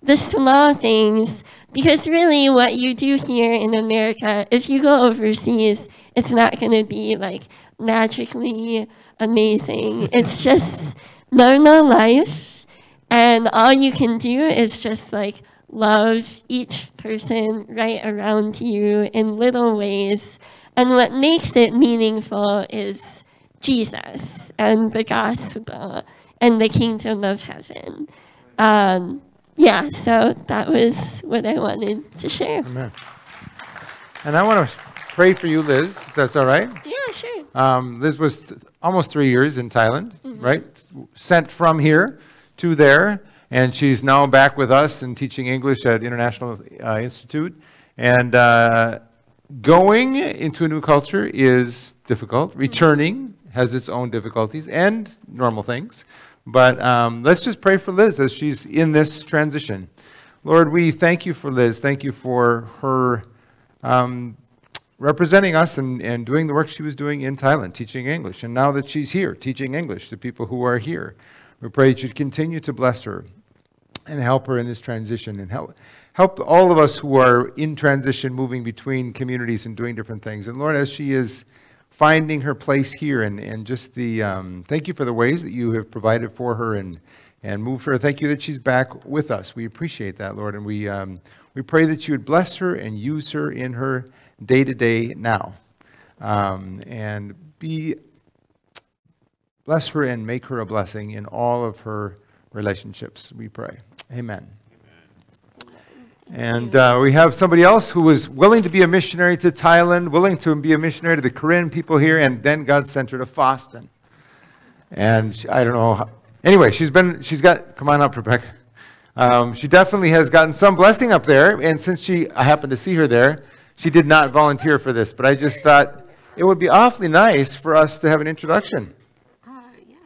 the small things, because really what you do here in America, if you go overseas, it's not going to be like magically amazing. It's just normal life. And all you can do is just like love each person right around you in little ways. And what makes it meaningful is Jesus and the gospel and the kingdom of heaven. Um, yeah, so that was what I wanted to share. Amen. And I want to pray for you, Liz, if that's all right. Yeah, sure. Um, Liz was th- almost three years in Thailand, right? Sent from here to there, and she's now back with us and teaching English at International uh, Institute. And uh, going into a new culture is difficult. Returning has its own difficulties and normal things. But um, let's just pray for Liz as she's in this transition. Lord, we thank you for Liz. Thank you for her um, representing us and, and doing the work she was doing in Thailand, teaching English. And now that she's here, teaching English to people who are here, we pray that you'd continue to bless her and help her in this transition and help, help all of us who are in transition, moving between communities and doing different things. And Lord, as she is finding her place here and, and just the, um, thank you for the ways that you have provided for her and, and moved her. Thank you that she's back with us. We appreciate that, Lord. And we, um, we pray that you would bless her and use her in her day to day now. Um, and be, bless her and make her a blessing in all of her relationships, we pray. Amen. And uh, we have somebody else who was willing to be a missionary to Thailand, willing to be a missionary to the Korean people here, and then God sent her to Boston. And she, I don't know. How, anyway, she's been, she's got, come on up, Rebecca. Um, she definitely has gotten some blessing up there. And since she, I happened to see her there, she did not volunteer for this. But I just thought it would be awfully nice for us to have an introduction. Yes.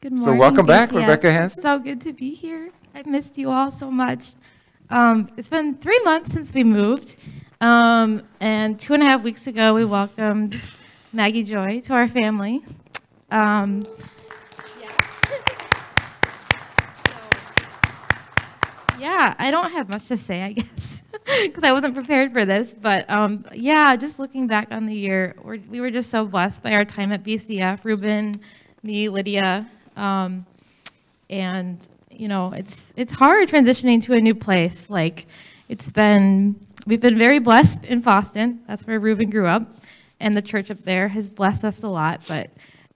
Good morning. So welcome back, BCF. Rebecca Hansen. So good to be here. I've missed you all so much. Um, it's been three months since we moved, um, and two and a half weeks ago we welcomed Maggie Joy to our family. Um, yeah, I don't have much to say, I guess, because I wasn't prepared for this. But um, yeah, just looking back on the year, we're, we were just so blessed by our time at BCF. Ruben, me, Lydia, um, and you know, it's it's hard transitioning to a new place. Like, it's been we've been very blessed in Boston. That's where Ruben grew up, and the church up there has blessed us a lot. But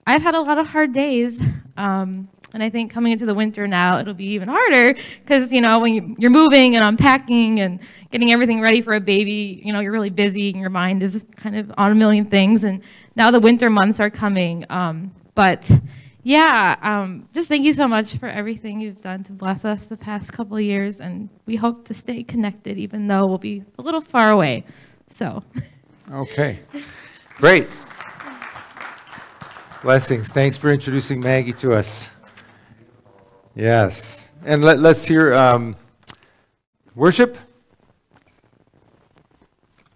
I've had a lot of hard days. Um, and I think coming into the winter now, it'll be even harder because, you know, when you, you're moving and unpacking and getting everything ready for a baby, you know, you're really busy and your mind is kind of on a million things. And now the winter months are coming. Um, but yeah, um, just thank you so much for everything you've done to bless us the past couple years. And we hope to stay connected, even though we'll be a little far away. So. Okay, great. Blessings. Thanks for introducing Maggie to us. Yes. And let, let's hear um, worship.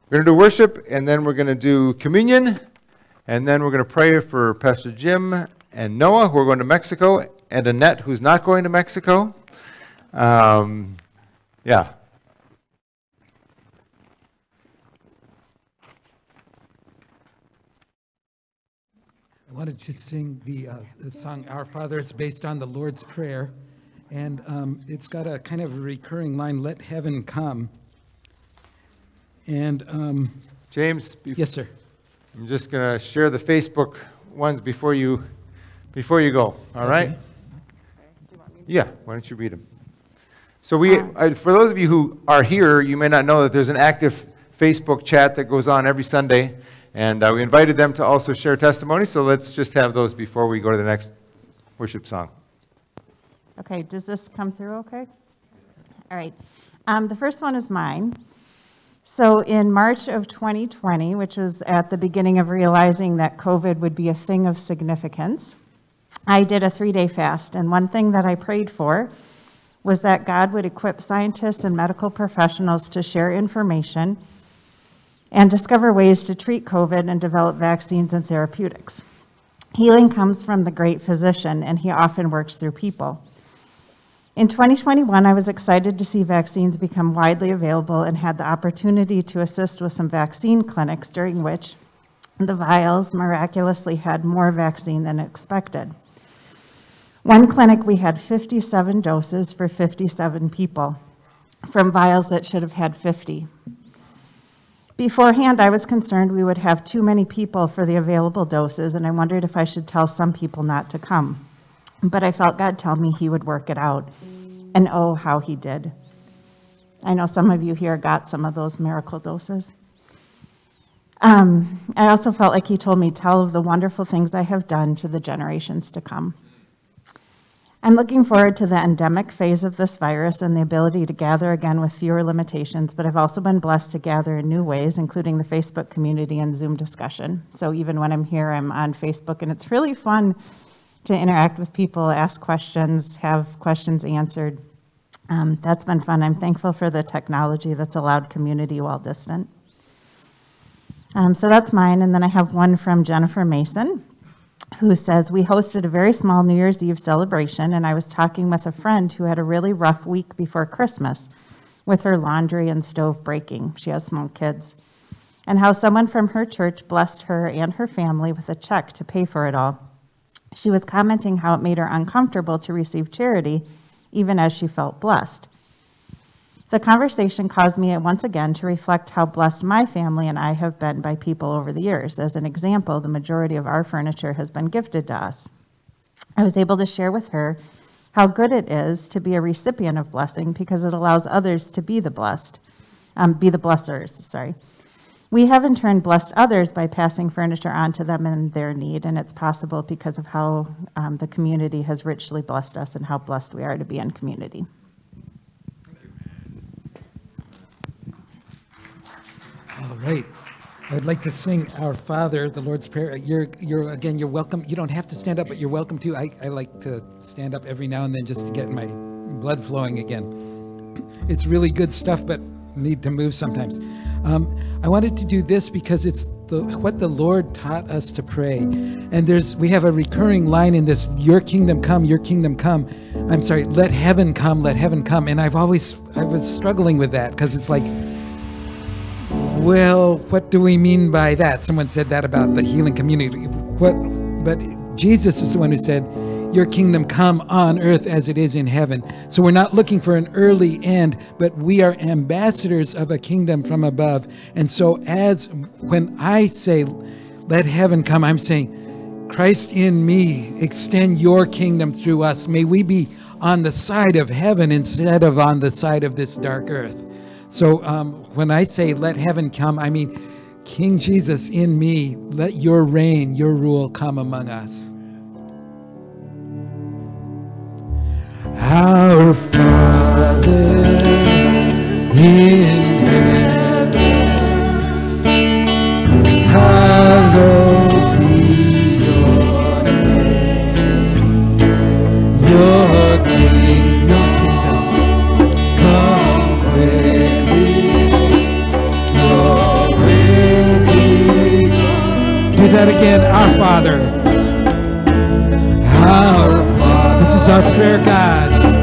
We're going to do worship, and then we're going to do communion, and then we're going to pray for Pastor Jim and Noah, who are going to Mexico, and Annette, who's not going to Mexico. Um, yeah. Wanted to sing the, uh, the song Our Father. It's based on the Lord's Prayer, and um, it's got a kind of a recurring line, "Let heaven come." And um, James, bef- yes, sir. I'm just going to share the Facebook ones before you, before you go, all right? Want me Yeah, why don't you read them? So we, uh, for those of you who are here, you may not know that there's an active Facebook chat that goes on every Sunday, and uh, we invited them to also share testimony, so let's just have those before we go to the next worship song. Okay, does this come through okay? All right. Um, The first one is mine. So in March of 2020, which was at the beginning of realizing that COVID would be a thing of significance, I did a three-day fast, and one thing that I prayed for was that God would equip scientists and medical professionals to share information and discover ways to treat COVID and develop vaccines and therapeutics. Healing comes from the great physician, and he often works through people. In 2021, I was excited to see vaccines become widely available and had the opportunity to assist with some vaccine clinics during which the vials miraculously had more vaccine than expected. One clinic, we had 57 doses for 57 people from vials that should have had 50. Beforehand, I was concerned we would have too many people for the available doses, and I wondered if I should tell some people not to come. But I felt God tell me He would work it out. And oh, how He did. I know some of you here got some of those miracle doses. Um, I also felt like He told me, tell of the wonderful things I have done to the generations to come. I'm looking forward to the endemic phase of this virus and the ability to gather again with fewer limitations, but I've also been blessed to gather in new ways, including the Facebook community and Zoom discussion. So even when I'm here, I'm on Facebook, and it's really fun to interact with people, ask questions, have questions answered. Um, that's been fun. I'm thankful for the technology that's allowed community while distant. Um, so that's mine, and then I have one from Jennifer Mason who says, We hosted a very small New Year's Eve celebration, and I was talking with a friend who had a really rough week before Christmas with her laundry and stove breaking. She has small kids. And how someone from her church blessed her and her family with a check to pay for it all. She was commenting how it made her uncomfortable to receive charity, even as she felt blessed. The conversation caused me once again to reflect how blessed my family and I have been by people over the years. As an example, the majority of our furniture has been gifted to us. I was able to share with her how good it is to be a recipient of blessing because it allows others to be the blessed, um, be the blessers, sorry. We have in turn blessed others by passing furniture on to them in their need, and it's possible because of how um, the community has richly blessed us and how blessed we are to be in community. All right. I'd like to sing Our Father, the Lord's Prayer. You're, you're again, you're welcome. You don't have to stand up, but you're welcome to. I, I like to stand up every now and then just to get my blood flowing again. It's really good stuff, but need to move sometimes. Um, I wanted to do this because it's the, what the Lord taught us to pray. And there's we have a recurring line in this: "Your kingdom come, Your kingdom come." I'm sorry, let heaven come, let heaven come. And I've always I was struggling with that because it's like well, what do we mean by that? Someone said that about the healing community. What? But Jesus is the one who said, "Your kingdom come on earth as it is in heaven." So we're not looking for an early end, but we are ambassadors of a kingdom from above. And so, as when I say, "Let heaven come," I'm saying, "Christ in me, extend Your kingdom through us." May we be on the side of heaven instead of on the side of this dark earth. So um, when I say let heaven come, I mean, King Jesus in me, let your reign, your rule come among us. Our Father in heaven, that again, our Father. Our Father. This is our prayer, God.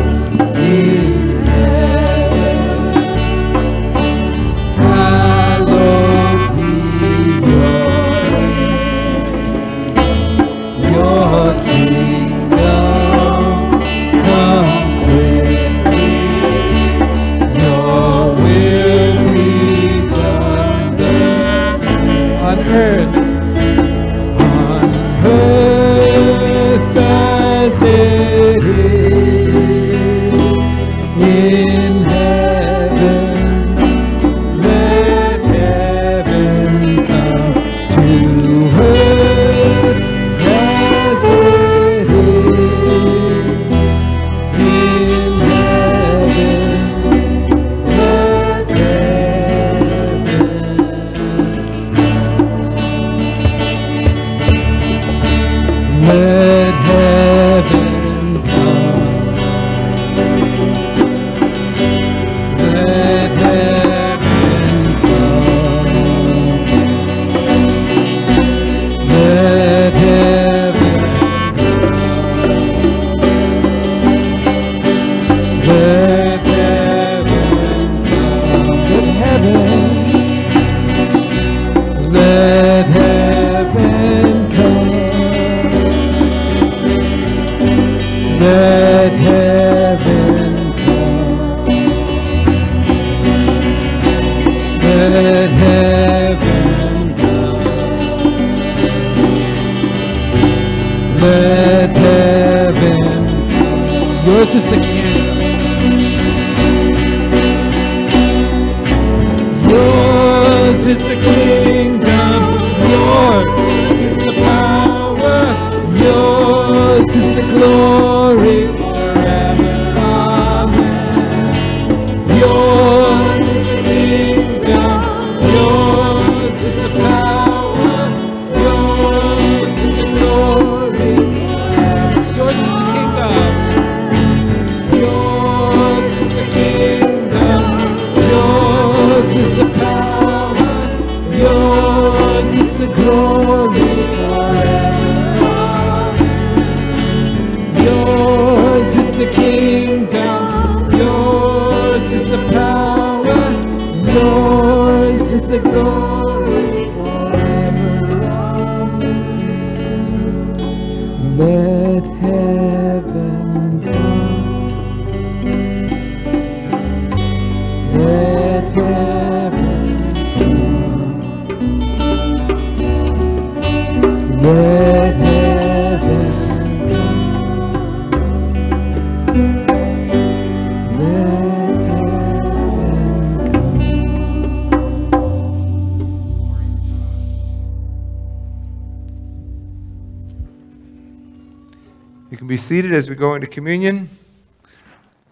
Into communion.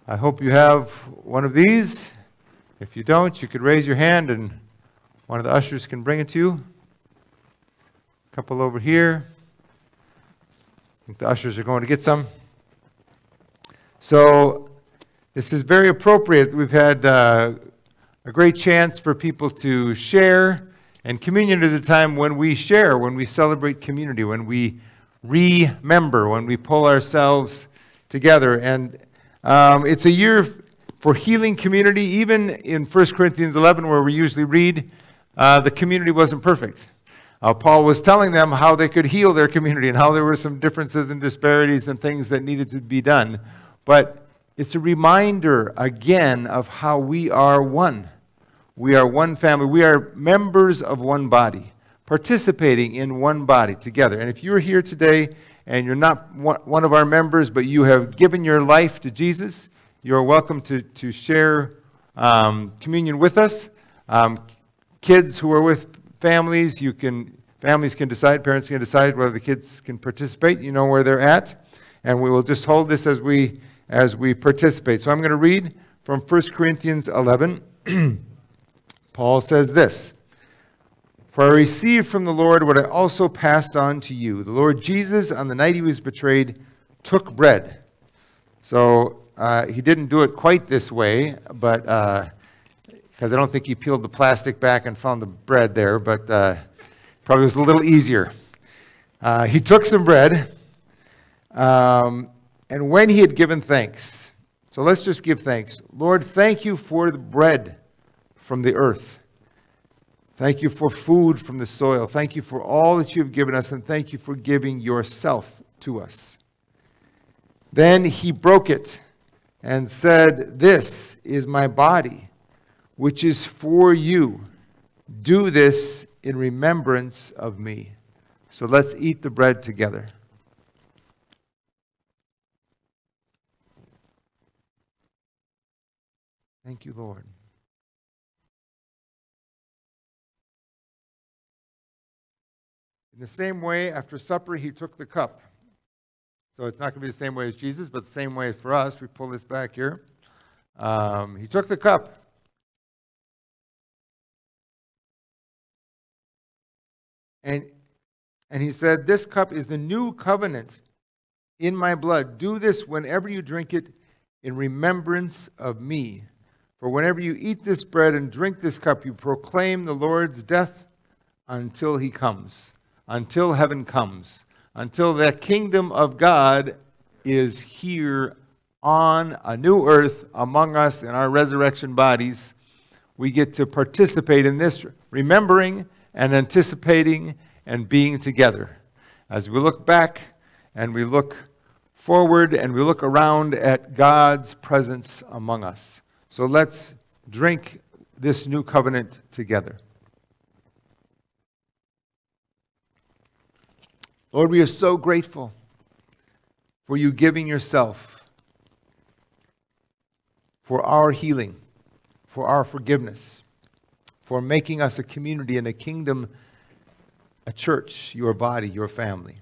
I hope you have one of these. If you don't, you could raise your hand and one of the ushers can bring it to you. A couple over here. I think the ushers are going to get some. So, this is very appropriate. We've had uh, a great chance for people to share, and communion is a time when we share, when we celebrate community, when we remember, when we pull ourselves together. And um, it's a year for healing community. Even in 1 Corinthians 11, where we usually read, uh, the community wasn't perfect. Uh, Paul was telling them how they could heal their community and how there were some differences and disparities and things that needed to be done. But it's a reminder again of how we are one. We are one family. We are members of one body, participating in one body together. And if you're here today and you're not one of our members, but you have given your life to Jesus, you're welcome to, to share um, communion with us. Um, kids who are with families, you can, families can decide, parents can decide whether the kids can participate. You know where they're at. And we will just hold this as we, as we participate. So I'm going to read from 1 Corinthians 11. Paul says this For I received from the Lord what I also passed on to you. The Lord Jesus, on the night he was betrayed, took bread. So uh, he didn't do it quite this way, but because I don't think he peeled the plastic back and found the bread there, but uh, probably was a little easier. Uh, he took some bread, um, and when he had given thanks, so let's just give thanks. Lord, thank you for the bread from the earth. Thank you for food from the soil. Thank you for all that you've given us, and thank you for giving yourself to us. Then he broke it and said, This is my body, which is for you. Do this in remembrance of me. So let's eat the bread together. Thank you, Lord. In the same way, after supper, he took the cup. So it's not going to be the same way as Jesus, but the same way for us. We pull this back here. Um, he took the cup. And, and he said, This cup is the new covenant in my blood. Do this whenever you drink it in remembrance of me. For whenever you eat this bread and drink this cup, you proclaim the Lord's death until he comes, until heaven comes, until the kingdom of God is here on a new earth among us in our resurrection bodies. We get to participate in this, remembering and anticipating and being together. As we look back and we look forward and we look around at God's presence among us. So let's drink this new covenant together. Lord, we are so grateful for you giving yourself for our healing, for our forgiveness, for making us a community and a kingdom, a church, your body, your family.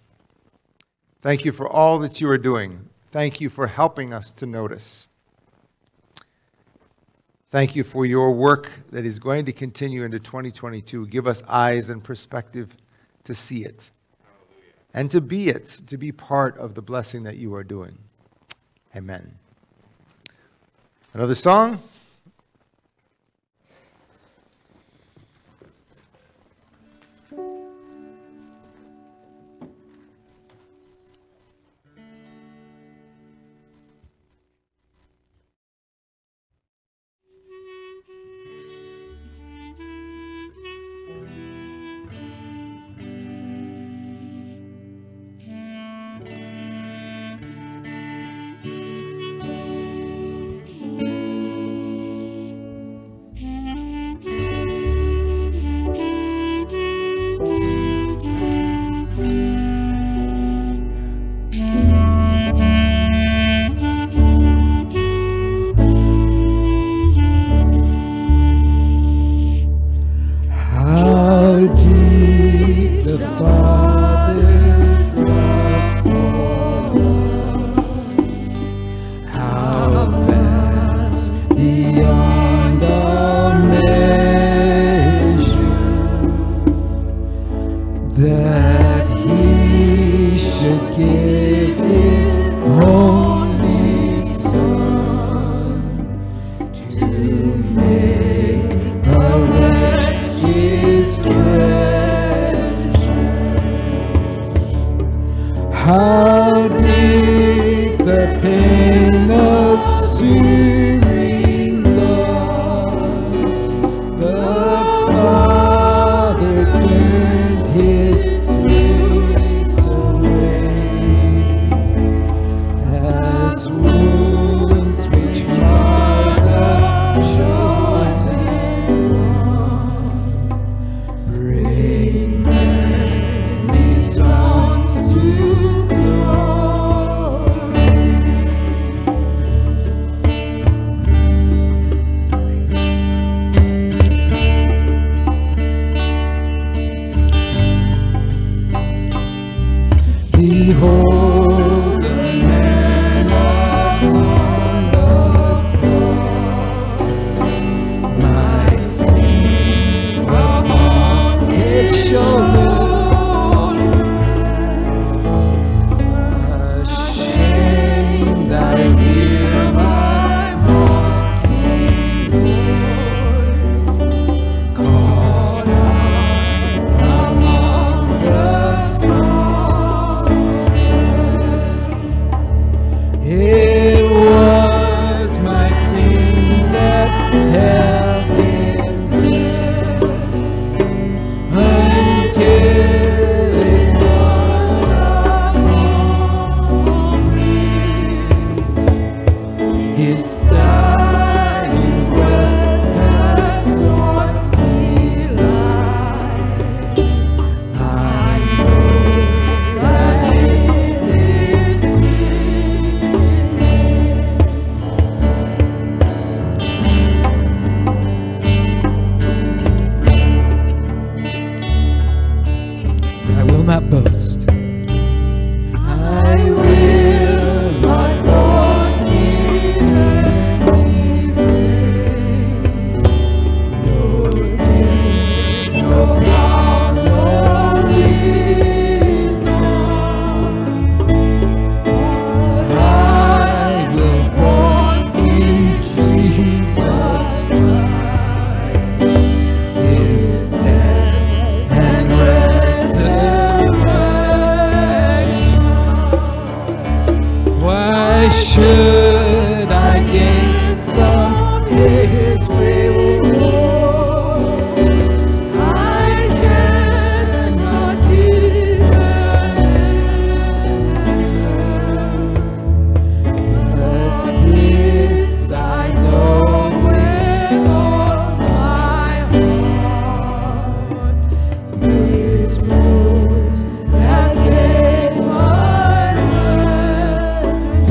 Thank you for all that you are doing. Thank you for helping us to notice. Thank you for your work that is going to continue into 2022. Give us eyes and perspective to see it and to be it, to be part of the blessing that you are doing. Amen. Another song?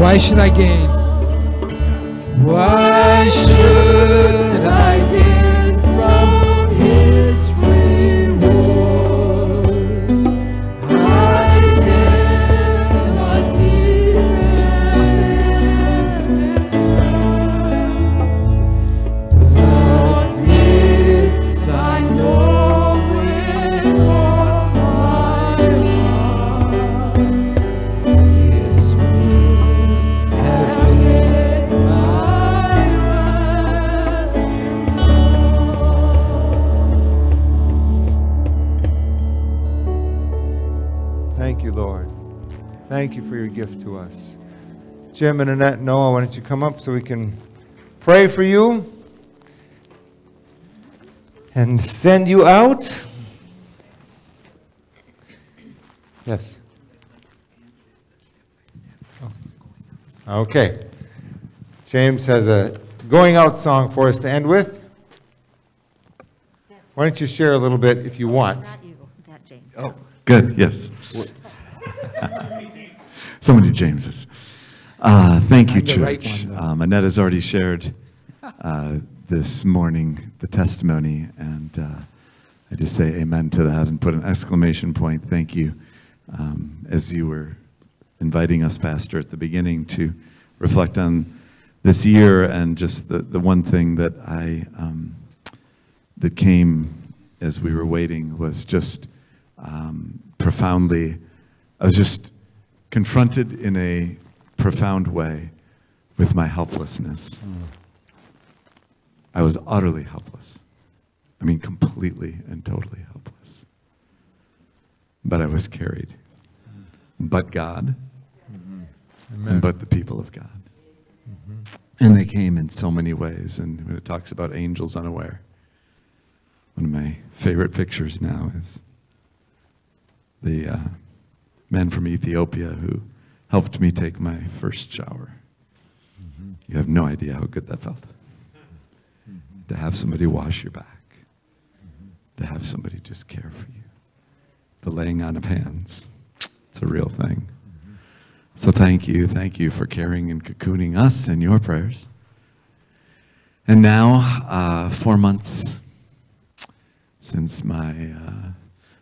Why should I gain? Why should gift to us. Jim and Annette, Noah, why don't you come up so we can pray for you and send you out? Yes. Okay. James has a going out song for us to end with. Why don't you share a little bit if you want? you, that James. Oh, good, yes. So many Jameses. Uh, Thank you, I'm the right church. one, though. Um, Annette has already shared uh, this morning the testimony, and uh, I just say amen to that and put an exclamation point. Thank you. Um, As you were inviting us, Pastor, at the beginning to reflect on this year and just the, the one thing that I, um, that came as we were waiting was just um, profoundly, I was just confronted in a profound way with my helplessness. I was utterly helpless. I mean, completely and totally helpless. But I was carried. But God, and but the people of God. And they came in so many ways. And when it talks about angels unaware, one of my favorite pictures now is the uh, man from Ethiopia who helped me take my first shower. You have no idea how good that felt. To have somebody wash your back, to have somebody just care for you. The laying on of hands, it's a real thing. So thank you, thank you for caring and cocooning us in your prayers. And now, uh, four months since my uh,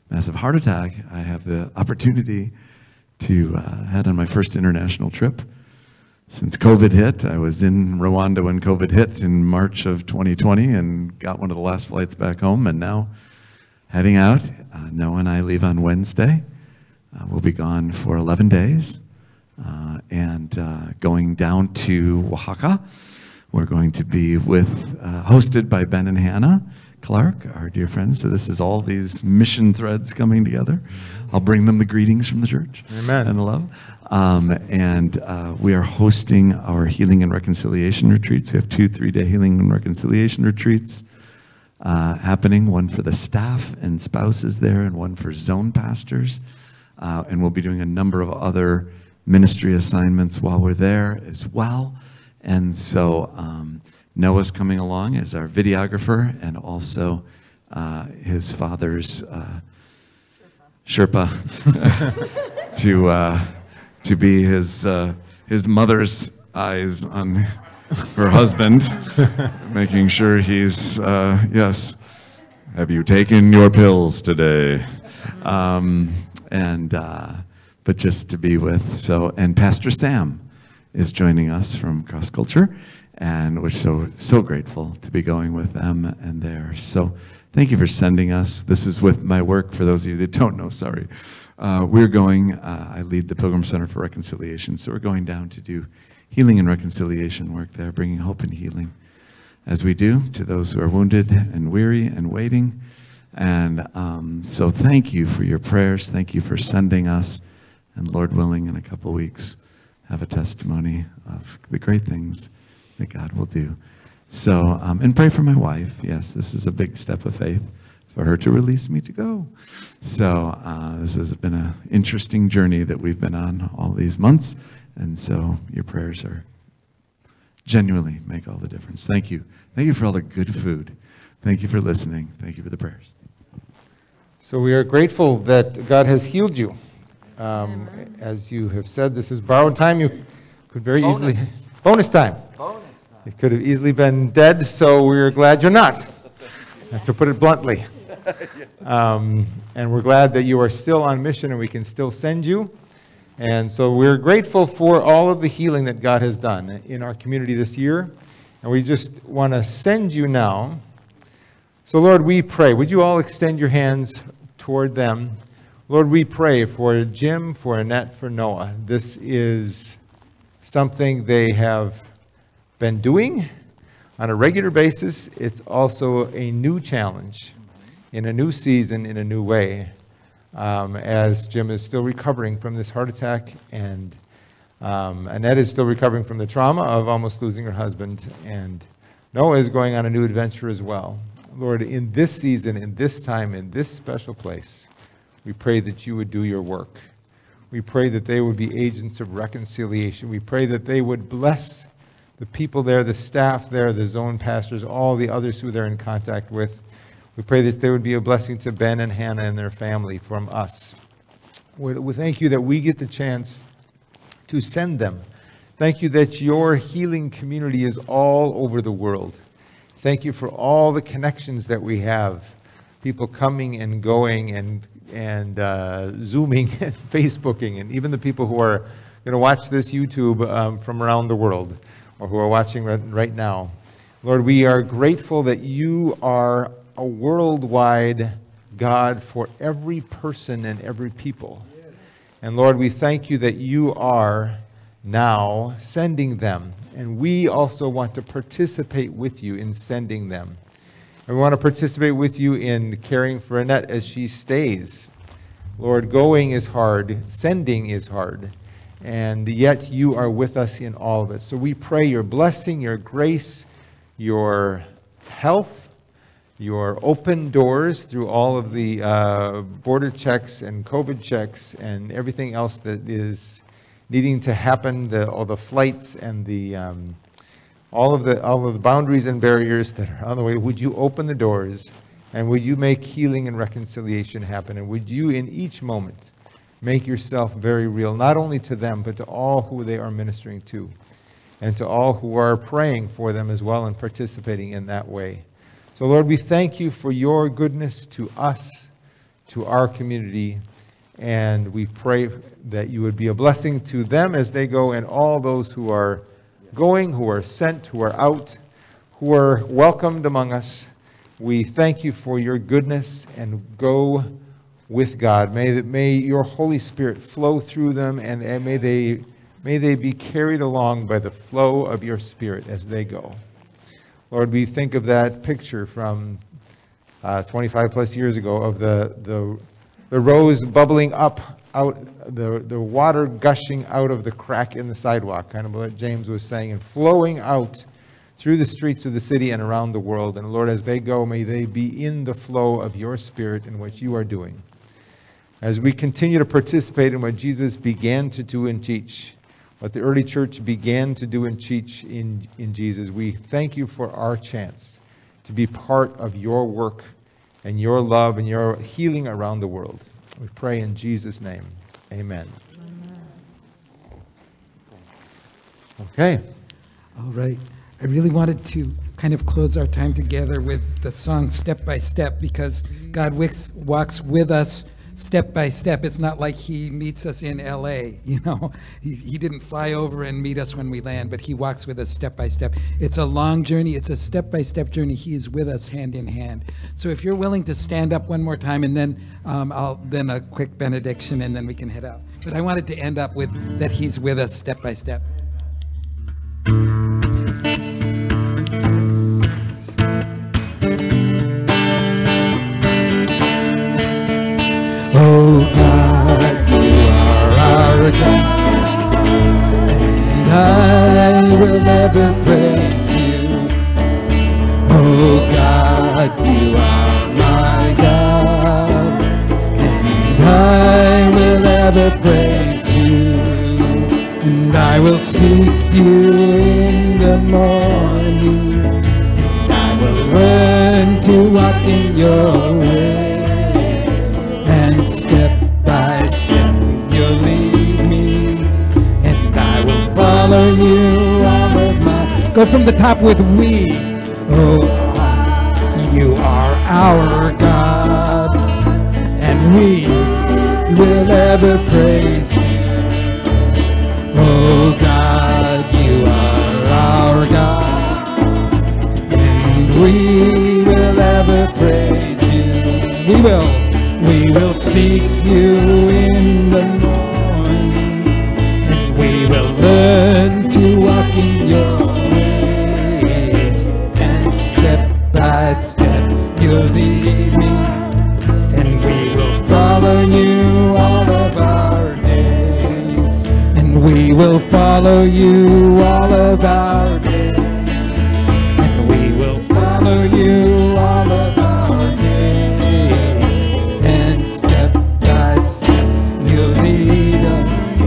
massive heart attack, I have the opportunity to uh, head on my first international trip. Since COVID hit, I was in Rwanda when COVID hit in March of 2020 and got one of the last flights back home, and now heading out. Uh, Noah and I leave on Wednesday. Uh, we'll be gone for 11 days uh, and uh, going down to Oaxaca. We're going to be with, uh, hosted by Ben and Hannah Clark, our dear friends. So this is all these mission threads coming together. I'll bring them the greetings from the church Amen. and the love. Um, and uh, we are hosting our healing and reconciliation retreats. We have two three-day healing and reconciliation retreats uh, happening. One for the staff and spouses there, and one for zone pastors. Uh, and we'll be doing a number of other ministry assignments while we're there as well. And so um, Noah's coming along as our videographer and also uh, his father's uh, Sherpa. To, uh, to be his, uh, his mother's eyes on her husband, making sure he's, uh, yes, have you taken your pills today? Um, and, uh, but just to be with, so, and Pastor Sam is joining us from Cross Culture, and we're so, so grateful to be going with them and there. So thank you for sending us. This is with my work, for those of you that don't know, sorry. Uh, we're going, uh, I lead the Pilgrim Center for Reconciliation, so we're going down to do healing and reconciliation work there, bringing hope and healing as we do to those who are wounded and weary and waiting. And um, so thank you for your prayers. Thank you for sending us. And Lord willing, in a couple weeks, have a testimony of the great things that God will do. So, um, and pray for my wife. Yes, this is a big step of faith for her to release me to go. So, uh, this has been an interesting journey that we've been on all these months. And so, your prayers are genuinely make all the difference. Thank you. Thank you for all the good food. Thank you for listening. Thank you for the prayers. So we are grateful that God has healed you. Um, As you have said, this is borrowed time. You could very easily. Bonus time. It could have easily been dead, so we're glad you're not, to put it bluntly. Um, And we're glad that you are still on mission and we can still send you. And so we're grateful for all of the healing that God has done in our community this year. And we just want to send you now. So, Lord, we pray. Would you all extend your hands toward them? Lord, we pray for Jim, for Annette, for Noah. This is something they have been doing on a regular basis. It's also a new challenge in a new season, in a new way. um, as Jim is still recovering from this heart attack, and um, Annette is still recovering from the trauma of almost losing her husband, and Noah is going on a new adventure as well. Lord, in this season, in this time, in this special place, we pray that you would do your work. We pray that they would be agents of reconciliation. We pray that they would bless the people there, the staff there, the zone pastors, all the others who they're in contact with. We pray that there would be a blessing to Ben and Hannah and their family from us. We thank you that we get the chance to send them. Thank you that your healing community is all over the world. Thank you for all the connections that we have, people coming and going and, and uh, Zooming and Facebooking, and even the people who are going to watch this YouTube um, from around the world or who are watching right, now. Lord, we are grateful that you are a worldwide God for every person and every people. And Lord, we thank you that you are now sending them. And we also want to participate with you in sending them. And we want to participate with you in caring for Annette as she stays. Lord, going is hard, sending is hard, and yet you are with us in all of it. So we pray your blessing, your grace, your health, your open doors through all of the uh, border checks and COVID checks and everything else that is needing to happen, the, all the flights and the, um, all of the, all of the boundaries and barriers that are on the way. Would you open the doors and would you make healing and reconciliation happen? And would you, in each moment, make yourself very real, not only to them, but to all who they are ministering to, and to all who are praying for them as well and participating in that way. So, Lord, we thank you for your goodness to us, to our community, and we pray that you would be a blessing to them as they go and all those who are going, who are sent, who are out, who are welcomed among us. We thank you for your goodness and go with God. May, may your Holy Spirit flow through them and, and may, they, may they be carried along by the flow of your Spirit as they go. Lord, we think of that picture from uh, 25 plus years ago of the, the, the rose bubbling up out, the, the water gushing out of the crack in the sidewalk, kind of what James was saying, and flowing out through the streets of the city and around the world. And Lord, as they go, may they be in the flow of your spirit in what you are doing. As we continue to participate in what Jesus began to do and teach, what the early church began to do and teach in, in Jesus, we thank you for our chance to be part of your work and your love and your healing around the world. We pray in Jesus' name. Amen. Okay. All right. I really wanted to kind of close our time together with the song Step by Step because God wicks, walks with us step by step. It's not like He meets us in LA, you know. He, he didn't fly over and meet us when we land, but He walks with us step by step. It's a long journey, it's a step by step journey. He is with us hand in hand. So if you're willing to stand up one more time and then um, I'll then a quick benediction and then we can head out. But I wanted to end up with that He's with us step by step. Will seek you in the morning, and I will learn to walk in your way and step by step you'll lead me, and I will follow you all of my. Go from the top with we. Oh, you are our God, and we will ever praise you. Oh God, you are our God, and we will ever praise you. We will. We will seek you follow you all of our days. And we will follow you all of our days. And step by step, you'll lead us.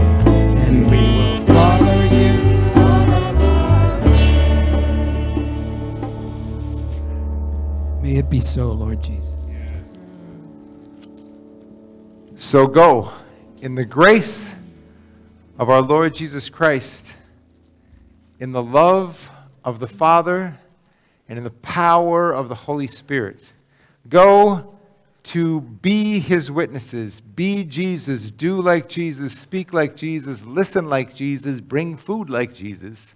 And we will follow you all of our days. May it be so, Lord Jesus. So go in the grace of our Lord Jesus Christ, in the love of the Father, and in the power of the Holy Spirit. Go to be his witnesses, be Jesus, do like Jesus, speak like Jesus, listen like Jesus, bring food like Jesus.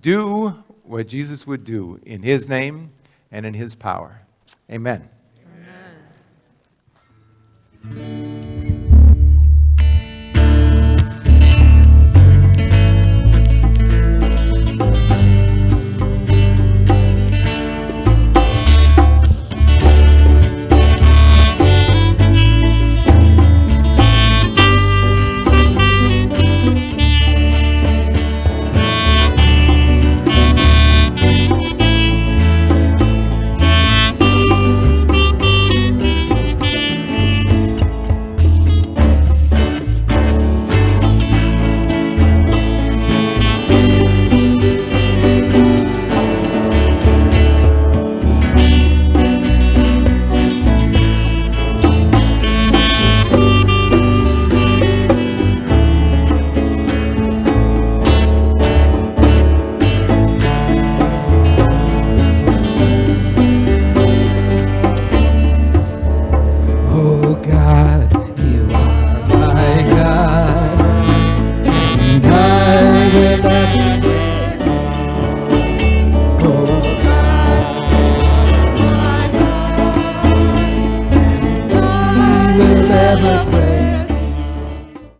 Do what Jesus would do in his name and in his power. Amen. Oh